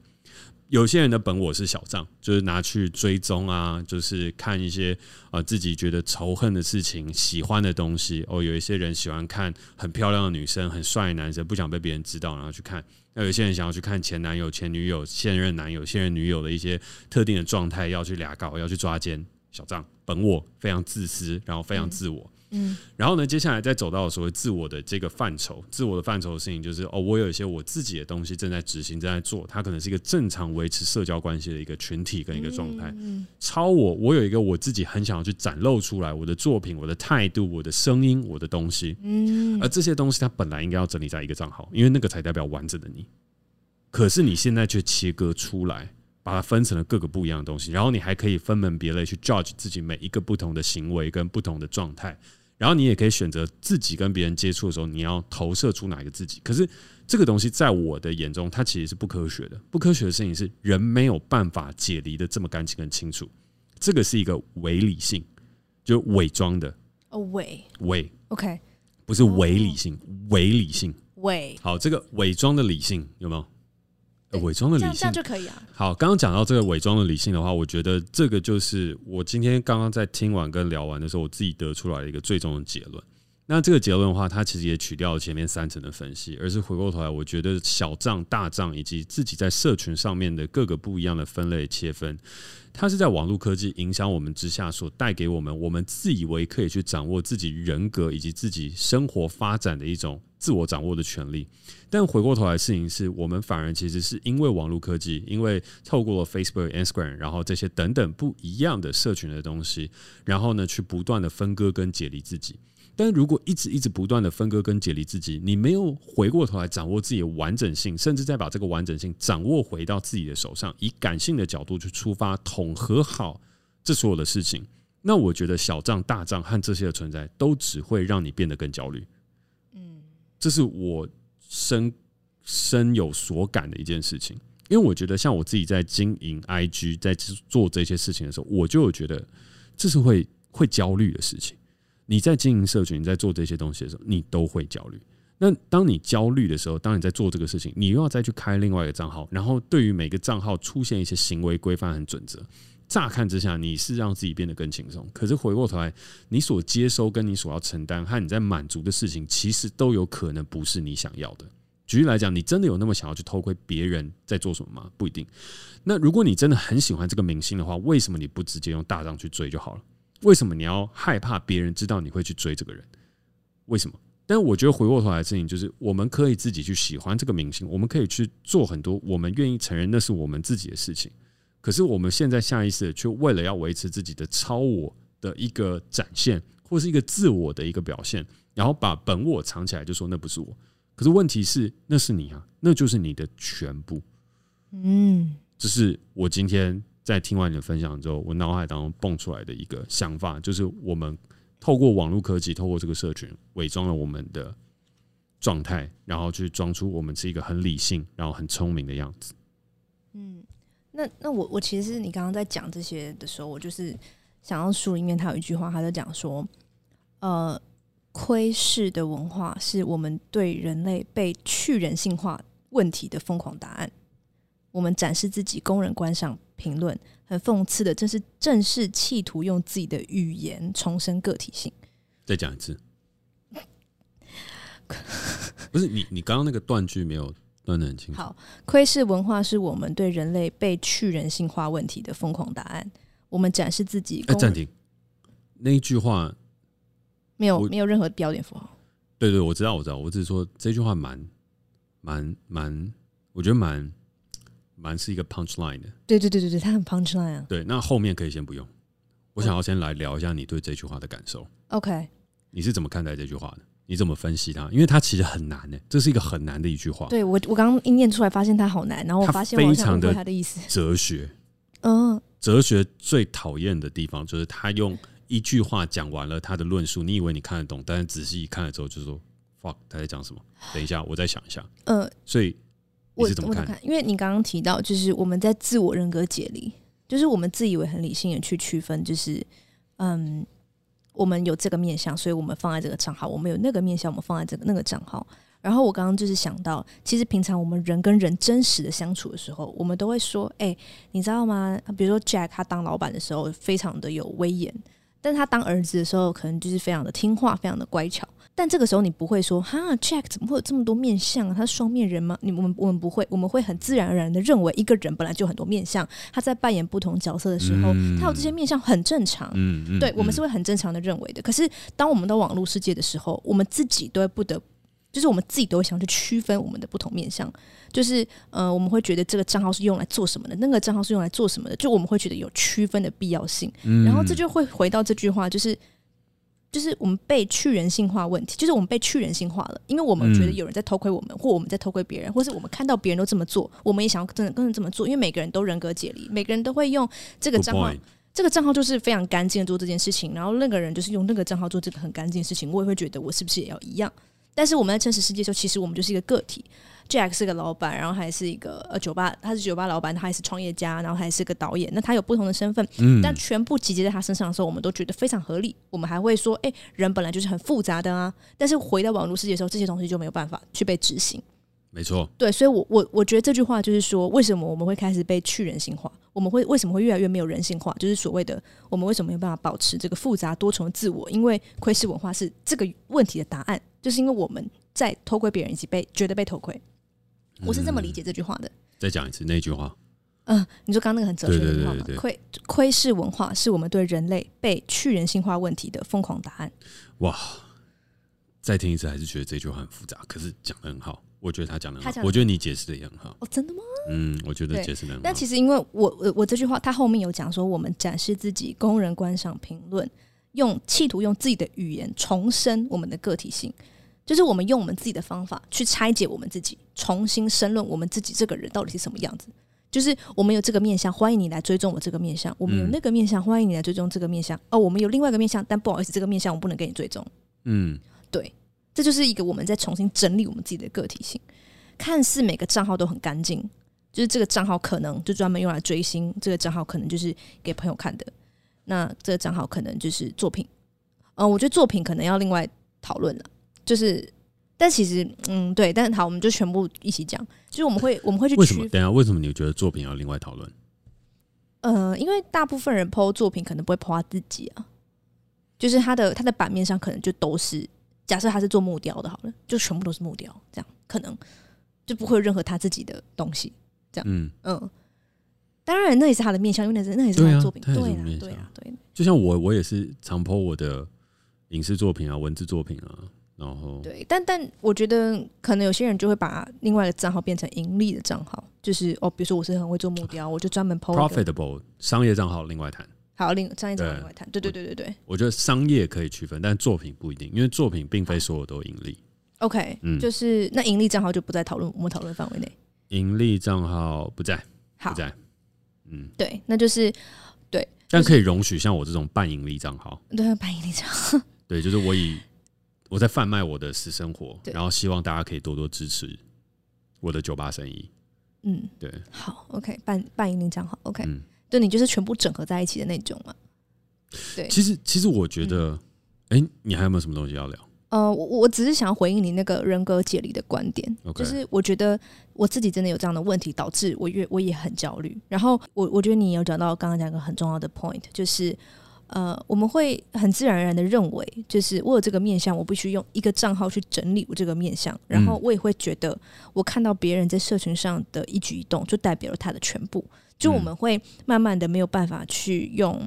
有些人的本我是小账，就是拿去追踪啊，就是看一些啊、呃、自己觉得仇恨的事情、喜欢的东西。哦，有一些人喜欢看很漂亮的女生、很帅的男生，不想被别人知道，然后去看。那有些人想要去看前男友、前女友、现任男友、现任女友的一些特定的状态，要去俩搞，要去抓奸。小账本我非常自私，然后非常自我。嗯嗯，然后呢，接下来再走到所谓自我的这个范畴，自我的范畴的事情就是哦，我有一些我自己的东西正在执行、正在做，它可能是一个正常维持社交关系的一个群体跟一个状态。超我，我有一个我自己很想要去展露出来我的作品、我的态度、我的声音、我的东西。嗯，而这些东西它本来应该要整理在一个账号，因为那个才代表完整的你。可是你现在却切割出来，把它分成了各个不一样的东西，然后你还可以分门别类去 judge 自己每一个不同的行为跟不同的状态。然后你也可以选择自己跟别人接触的时候，你要投射出哪一个自己。可是这个东西在我的眼中，它其实是不科学的。不科学的事情是人没有办法解离的这么干净、跟清楚。这个是一个伪理性，就伪装的。哦，伪伪，OK，不是伪理性，伪理性。伪好，这个伪装的理性有没有？伪装的理性这样就可以啊。好，刚刚讲到这个伪装的理性的话，我觉得这个就是我今天刚刚在听完跟聊完的时候，我自己得出来的一个最终的结论。那这个结论的话，它其实也取掉了前面三层的分析，而是回过头来，我觉得小账、大账以及自己在社群上面的各个不一样的分类切分，它是在网络科技影响我们之下所带给我们，我们自以为可以去掌握自己人格以及自己生活发展的一种自我掌握的权利。但回过头来，事情是我们反而其实是因为网络科技，因为透过了 Facebook、Instagram，然后这些等等不一样的社群的东西，然后呢，去不断的分割跟解离自己。但如果一直一直不断的分割跟解离自己，你没有回过头来掌握自己的完整性，甚至再把这个完整性掌握回到自己的手上，以感性的角度去出发，统合好这所有的事情，那我觉得小账、大账和这些的存在，都只会让你变得更焦虑。嗯，这是我。深深有所感的一件事情，因为我觉得像我自己在经营 IG，在做这些事情的时候，我就有觉得这是会会焦虑的事情。你在经营社群，你在做这些东西的时候，你都会焦虑。那当你焦虑的时候，当你在做这个事情，你又要再去开另外一个账号，然后对于每个账号出现一些行为规范和准则。乍看之下，你是让自己变得更轻松，可是回过头来，你所接收跟你所要承担和你在满足的事情，其实都有可能不是你想要的。举例来讲，你真的有那么想要去偷窥别人在做什么吗？不一定。那如果你真的很喜欢这个明星的话，为什么你不直接用大账去追就好了？为什么你要害怕别人知道你会去追这个人？为什么？但我觉得回过头来的事情就是，我们可以自己去喜欢这个明星，我们可以去做很多我们愿意承认那是我们自己的事情。可是我们现在下意识的，却为了要维持自己的超我的一个展现，或是一个自我的一个表现，然后把本我藏起来，就说那不是我。可是问题是，那是你啊，那就是你的全部。嗯，这是我今天在听完你的分享之后，我脑海当中蹦出来的一个想法，就是我们透过网络科技，透过这个社群，伪装了我们的状态，然后去装出我们是一个很理性，然后很聪明的样子。嗯。那那我我其实你刚刚在讲这些的时候，我就是想要书里面他有一句话，他就讲说，呃，窥视的文化是我们对人类被去人性化问题的疯狂答案。我们展示自己，供人观赏、评论，很讽刺的，正是正是企图用自己的语言重申个体性。再讲一次，不是你你刚刚那个断句没有断的很清楚。好，窥视文化是我们对人类被去人性化问题的疯狂答案。我们展示自己。哎，暂停，那一句话没有没有任何标点符号。对对，我知道我知道，我只是说这句话蛮蛮蛮，我觉得蛮蛮是一个 punch line 的。对对对对对，它很 punch line 啊。对，那后面可以先不用。我想要先来聊一下你对这句话的感受。OK，你是怎么看待这句话的？你怎么分析它？因为它其实很难呢，这是一个很难的一句话。对我，我刚刚一念出来，发现它好难，然后我发现我想问他的意思。哲学，嗯，哲学最讨厌的地方就是他用一句话讲完了他的论述，你以为你看得懂，但是仔细一看了之后，就说 “fuck”，他在讲什么？等一下，我再想一下。嗯，所以你是怎么看？因为你刚刚提到，就是我们在自我人格解离。就是我们自以为很理性的去区分，就是嗯，我们有这个面向，所以我们放在这个账号；我们有那个面向，我们放在这个那个账号。然后我刚刚就是想到，其实平常我们人跟人真实的相处的时候，我们都会说：“哎、欸，你知道吗？比如说 Jack 他当老板的时候非常的有威严，但是他当儿子的时候可能就是非常的听话，非常的乖巧。”但这个时候你不会说哈，Jack 怎么会有这么多面相啊？他是双面人吗？你我们我们不会，我们会很自然而然的认为一个人本来就很多面相，他在扮演不同角色的时候，嗯、他有这些面相很正常。嗯嗯，对，我们是会很正常的认为的。可是当我们到网络世界的时候，我们自己都会不得，就是我们自己都会想去区分我们的不同面向。就是呃，我们会觉得这个账号是用来做什么的，那个账号是用来做什么的，就我们会觉得有区分的必要性。嗯、然后这就会回到这句话，就是。就是我们被去人性化问题，就是我们被去人性化了，因为我们觉得有人在偷窥我们，或我们在偷窥别人，或是我们看到别人都这么做，我们也想要真的跟着这么做。因为每个人都人格解离，每个人都会用这个账号，这个账号就是非常干净的做这件事情，然后那个人就是用那个账号做这个很干净的事情，我也会觉得我是不是也要一样？但是我们在真实世界的时候，其实我们就是一个个体。Jack 是个老板，然后还是一个呃酒吧，他是酒吧老板，他还是创业家，然后还是个导演。那他有不同的身份，嗯，但全部集结在他身上的时候，我们都觉得非常合理。我们还会说，哎，人本来就是很复杂的啊。但是回到网络世界的时候，这些东西就没有办法去被执行。没错，对，所以我我我觉得这句话就是说，为什么我们会开始被去人性化？我们会为什么会越来越没有人性化？就是所谓的我们为什么没有办法保持这个复杂多重的自我？因为窥视文化是这个问题的答案，就是因为我们在偷窥别人以及被觉得被偷窥。我是这么理解这句话的。再讲一次那句话。嗯，你说刚刚那个很哲学的话吗？窥窥视文化是我们对人类被去人性化问题的疯狂答案。哇！再听一次，还是觉得这句话很复杂，可是讲的很好。我觉得他讲的很好，我觉得你解释的也很好。哦，真的吗？嗯，我觉得解释的很好。但其实因为我我我这句话，他后面有讲说，我们展示自己，供人观赏评论，用企图用自己的语言重申我们的个体性。就是我们用我们自己的方法去拆解我们自己，重新申论我们自己这个人到底是什么样子。就是我们有这个面相，欢迎你来追踪我这个面相；我们有那个面相，欢迎你来追踪这个面相。哦，我们有另外一个面相，但不好意思，这个面相我不能给你追踪。嗯，对，这就是一个我们在重新整理我们自己的个体性。看似每个账号都很干净，就是这个账号可能就专门用来追星，这个账号可能就是给朋友看的。那这个账号可能就是作品。嗯，我觉得作品可能要另外讨论了。就是，但其实，嗯，对，但是好，我们就全部一起讲。就是我们会，我们会去。为什么？等下，为什么你觉得作品要另外讨论？呃，因为大部分人 po 作品可能不会 po 他自己啊，就是他的他的版面上可能就都是，假设他是做木雕的，好了，就全部都是木雕，这样可能就不会有任何他自己的东西，这样，嗯嗯。当然，那也是他的面向，因为那是那也是他的作品，对啊，对啊，对。就像我，我也是常 po 我的影视作品啊，文字作品啊。然后对，但但我觉得可能有些人就会把另外一个账号变成盈利的账号，就是哦，比如说我是很会做木雕，我就专门 PO profitable 商业账号另外谈。好，另商业账号另外谈。对对对对对，我觉得商业可以区分，但作品不一定，因为作品并非所有都盈利。OK，嗯，就是那盈利账号就不在讨论我们讨论范围内。盈利账号不在，不在。嗯，对，那就是对，但可以容许像我这种半盈利账号。对，半盈利账号。对，就是我以。我在贩卖我的私生活，然后希望大家可以多多支持我的酒吧生意。嗯，对，好，OK，半半盈利账号，OK，嗯，对，你就是全部整合在一起的那种嘛。对，其实其实我觉得，哎、嗯欸，你还有没有什么东西要聊？呃，我我只是想要回应你那个人格解离的观点，okay. 就是我觉得我自己真的有这样的问题，导致我越我也很焦虑。然后我我觉得你有讲到刚刚讲一个很重要的 point，就是。呃，我们会很自然而然的认为，就是我有这个面相，我必须用一个账号去整理我这个面相，然后我也会觉得，我看到别人在社群上的一举一动，就代表了他的全部。就我们会慢慢的没有办法去用。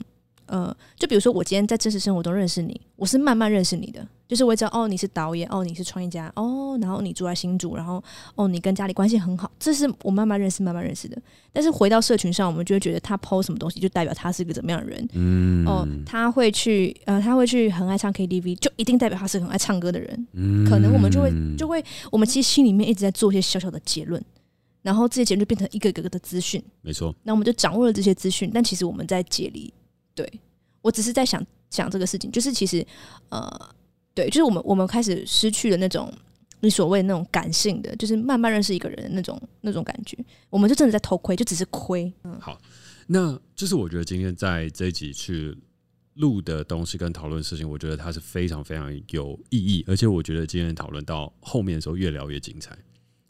呃，就比如说我今天在真实生活中认识你，我是慢慢认识你的，就是我会知道哦，你是导演，哦，你是创业家，哦，然后你住在新竹，然后哦，你跟家里关系很好，这是我慢慢认识、慢慢认识的。但是回到社群上，我们就会觉得他 PO 什么东西，就代表他是个怎么样的人，嗯，哦，他会去呃，他会去很爱唱 KTV，就一定代表他是很爱唱歌的人，嗯，可能我们就会就会，我们其实心里面一直在做一些小小的结论，然后这些结论就变成一个一个个的资讯，没错，那我们就掌握了这些资讯，但其实我们在解离。对，我只是在想想这个事情，就是其实，呃，对，就是我们我们开始失去了那种你所谓那种感性的，就是慢慢认识一个人的那种那种感觉，我们就真的在偷窥，就只是窥。嗯，好，那就是我觉得今天在这一集去录的东西跟讨论的事情，我觉得它是非常非常有意义，而且我觉得今天讨论到后面的时候越聊越精彩。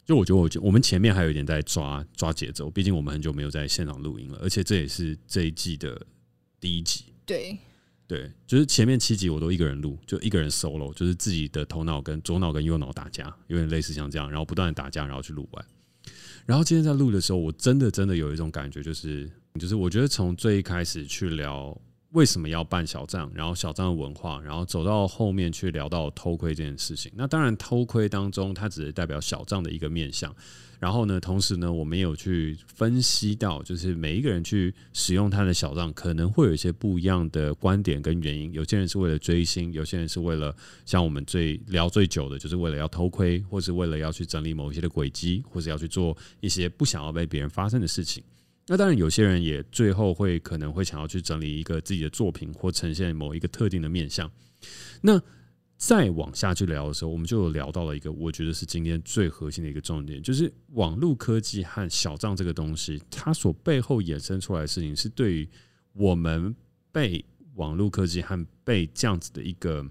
就我觉得，我觉我们前面还有一点在抓抓节奏，毕竟我们很久没有在现场录音了，而且这也是这一季的。第一集，对对，就是前面七集我都一个人录，就一个人 solo，就是自己的头脑跟左脑跟右脑打架，有点类似像这样，然后不断的打架，然后去录完。然后今天在录的时候，我真的真的有一种感觉，就是就是我觉得从最一开始去聊为什么要办小账，然后小账的文化，然后走到后面去聊到偷窥这件事情。那当然，偷窥当中它只是代表小账的一个面向。然后呢，同时呢，我们有去分析到，就是每一个人去使用他的小账，可能会有一些不一样的观点跟原因。有些人是为了追星，有些人是为了像我们最聊最久的，就是为了要偷窥，或是为了要去整理某一些的轨迹，或者要去做一些不想要被别人发生的事情。那当然，有些人也最后会可能会想要去整理一个自己的作品，或呈现某一个特定的面相。那再往下去聊的时候，我们就有聊到了一个我觉得是今天最核心的一个重点，就是网络科技和小账这个东西，它所背后衍生出来的事情，是对于我们被网络科技和被这样子的一个，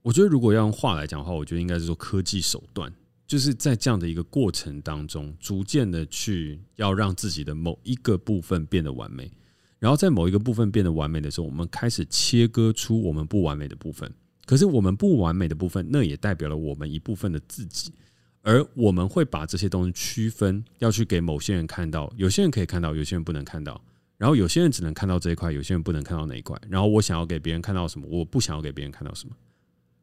我觉得如果要用话来讲的话，我觉得应该是说科技手段，就是在这样的一个过程当中，逐渐的去要让自己的某一个部分变得完美。然后在某一个部分变得完美的时候，我们开始切割出我们不完美的部分。可是我们不完美的部分，那也代表了我们一部分的自己。而我们会把这些东西区分，要去给某些人看到，有些人可以看到，有些人不能看到。然后有些人只能看到这一块，有些人不能看到那一块。然后我想要给别人看到什么，我不想要给别人看到什么。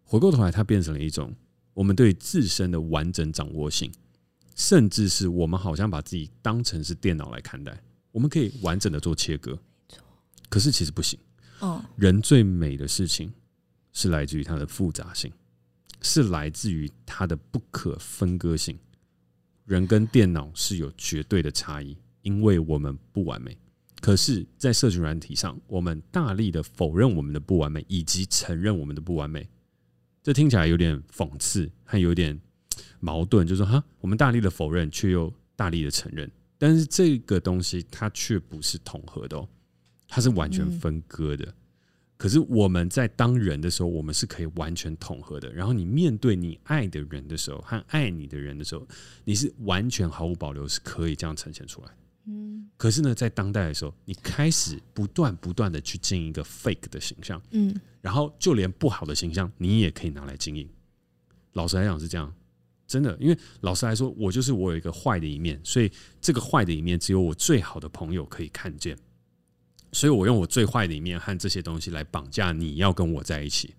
回过头来，它变成了一种我们对自身的完整掌握性，甚至是我们好像把自己当成是电脑来看待。我们可以完整的做切割。可是其实不行。哦，人最美的事情是来自于它的复杂性，是来自于它的不可分割性。人跟电脑是有绝对的差异，因为我们不完美。可是，在社群软体上，我们大力的否认我们的不完美，以及承认我们的不完美。这听起来有点讽刺，还有点矛盾，就是说哈，我们大力的否认，却又大力的承认。但是这个东西，它却不是统合的哦。它是完全分割的，可是我们在当人的时候，我们是可以完全统合的。然后你面对你爱的人的时候，和爱你的人的时候，你是完全毫无保留，是可以这样呈现出来。嗯。可是呢，在当代的时候，你开始不断不断的去经营一个 fake 的形象，嗯。然后就连不好的形象，你也可以拿来经营。老实来讲是这样，真的，因为老实来说，我就是我有一个坏的一面，所以这个坏的一面只有我最好的朋友可以看见。所以我用我最坏的一面和这些东西来绑架你要跟我在一起，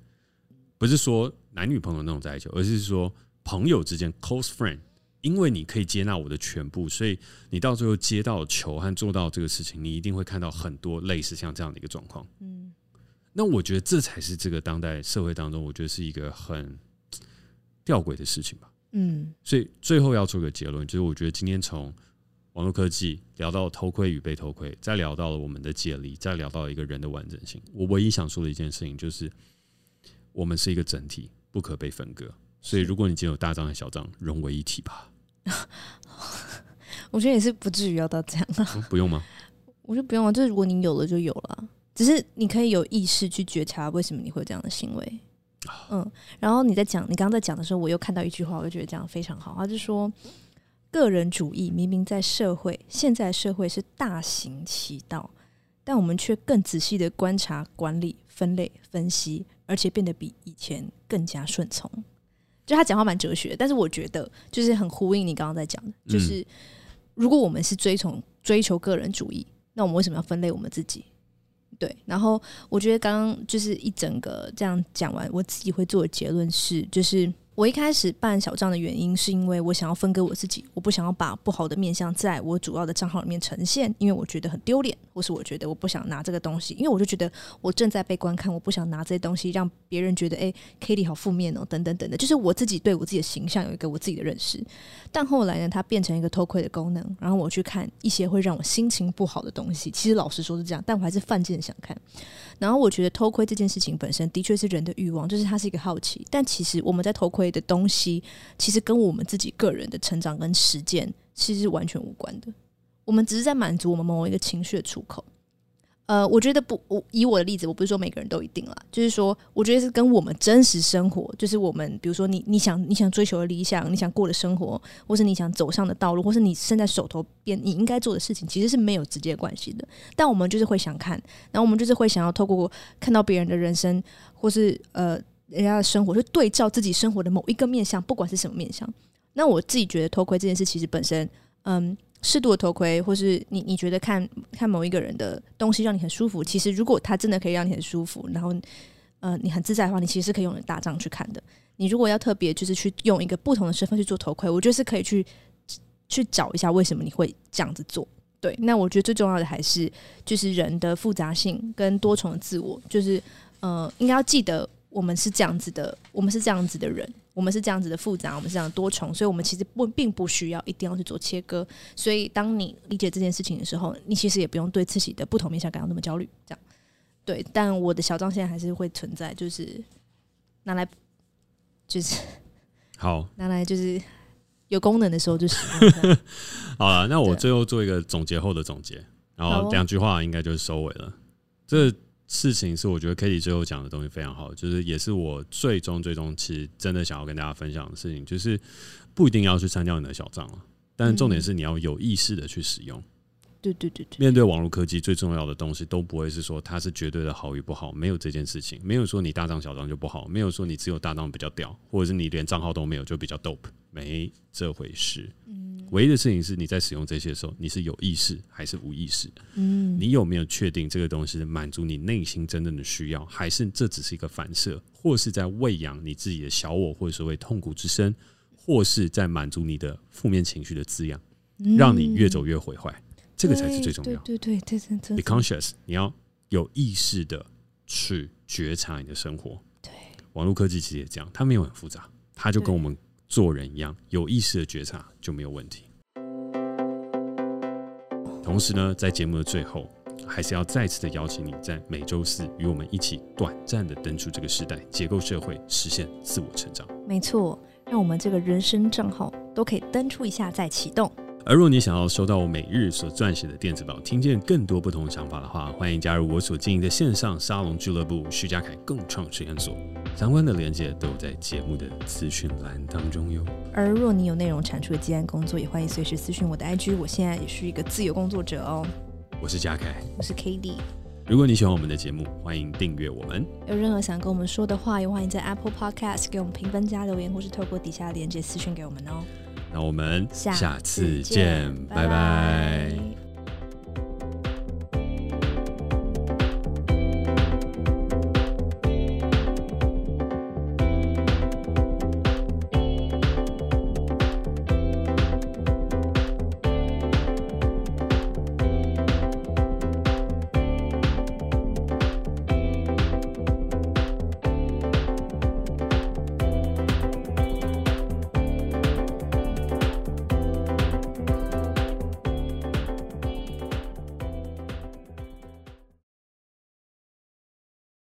不是说男女朋友那种在一起，而是说朋友之间 close friend。因为你可以接纳我的全部，所以你到最后接到球和做到这个事情，你一定会看到很多类似像这样的一个状况。嗯，那我觉得这才是这个当代社会当中，我觉得是一个很吊诡的事情吧。嗯，所以最后要做个结论，就是我觉得今天从。网络科技聊到偷窥与被偷窥，再聊到了我们的解离，再聊到一个人的完整性。我唯一想说的一件事情就是，我们是一个整体，不可被分割。所以，如果你今天有大账和小账，融为一体吧。我觉得也是不至于要到这样啊。不用吗？我觉得不用啊。就是如果你有了就有了，只是你可以有意识去觉察为什么你会有这样的行为。嗯，然后你在讲，你刚刚在讲的时候，我又看到一句话，我就觉得这样非常好。他就说。个人主义明明在社会，现在社会是大行其道，但我们却更仔细的观察、管理、分类、分析，而且变得比以前更加顺从。就他讲话蛮哲学，但是我觉得就是很呼应你刚刚在讲的，就是如果我们是追从追求个人主义，那我们为什么要分类我们自己？对，然后我觉得刚刚就是一整个这样讲完，我自己会做的结论是，就是。我一开始办小账的原因，是因为我想要分割我自己，我不想要把不好的面向在我主要的账号里面呈现，因为我觉得很丢脸，或是我觉得我不想拿这个东西，因为我就觉得我正在被观看，我不想拿这些东西让别人觉得，哎，Cady 好负面哦，等等等等，就是我自己对我自己的形象有一个我自己的认识。但后来呢，它变成一个偷窥的功能，然后我去看一些会让我心情不好的东西。其实老实说是这样，但我还是犯贱想看。然后我觉得偷窥这件事情本身的确是人的欲望，就是它是一个好奇。但其实我们在偷窥的东西，其实跟我们自己个人的成长跟实践其实是完全无关的。我们只是在满足我们某一个情绪的出口。呃，我觉得不，我以我的例子，我不是说每个人都一定啦，就是说，我觉得是跟我们真实生活，就是我们，比如说你你想你想追求的理想，你想过的生活，或是你想走上的道路，或是你现在手头边你应该做的事情，其实是没有直接关系的。但我们就是会想看，然后我们就是会想要透过看到别人的人生，或是呃人家的生活，去对照自己生活的某一个面向，不管是什么面向。那我自己觉得偷窥这件事，其实本身，嗯。适度的头盔，或是你你觉得看看某一个人的东西让你很舒服，其实如果他真的可以让你很舒服，然后呃你很自在的话，你其实是可以用你的大账去看的。你如果要特别就是去用一个不同的身份去做头盔，我觉得是可以去去找一下为什么你会这样子做。对，那我觉得最重要的还是就是人的复杂性跟多重的自我，就是呃应该要记得我们是这样子的，我们是这样子的人。我们是这样子的复杂，我们是这样多重，所以我们其实不并不需要一定要去做切割。所以当你理解这件事情的时候，你其实也不用对自己的不同面向感到那么焦虑。这样，对。但我的小账现在还是会存在，就是拿来就是好拿来就是有功能的时候就是。好了，那我最后做一个总结后的总结，然后两句话应该就是收尾了。这。事情是我觉得 Cady 最后讲的东西非常好，就是也是我最终最终其实真的想要跟大家分享的事情，就是不一定要去删掉你的小账了，但重点是你要有意识的去使用。对对对对，面对网络科技最重要的东西都不会是说它是绝对的好与不好，没有这件事情，没有说你大账小账就不好，没有说你只有大账比较屌，或者是你连账号都没有就比较 dope，没这回事。唯一的事情是你在使用这些的时候，你是有意识还是无意识？嗯，你有没有确定这个东西满足你内心真正的需要，还是这只是一个反射，或是在喂养你自己的小我，或者所谓痛苦之声，或是在满足你的负面情绪的滋养，让你越走越毁坏？这个才是最重要。对对对对对，Be conscious，你要有意识的去觉察你的生活。对，网络科技其实也这样，它没有很复杂，它就跟我们。做人一样，有意识的觉察就没有问题。同时呢，在节目的最后，还是要再次的邀请你在每周四与我们一起短暂的登出这个时代，解构社会，实现自我成长。没错，让我们这个人生账号都可以登出一下再启动。而若你想要收到我每日所撰写的电子报，听见更多不同的想法的话，欢迎加入我所经营的线上沙龙俱乐部——徐家凯共创实验所。相关的连接都有在节目的资讯栏当中哟。而若你有内容产出的接案工作，也欢迎随时私讯我的 IG。我现在也是一个自由工作者哦。我是嘉凯，我是 Cady。如果你喜欢我们的节目，欢迎订阅我们。有任何想跟我们说的话，也欢迎在 Apple Podcast 给我们评分加留言，或是透过底下的连接私讯给我们哦。那我们下次见，拜拜。拜拜。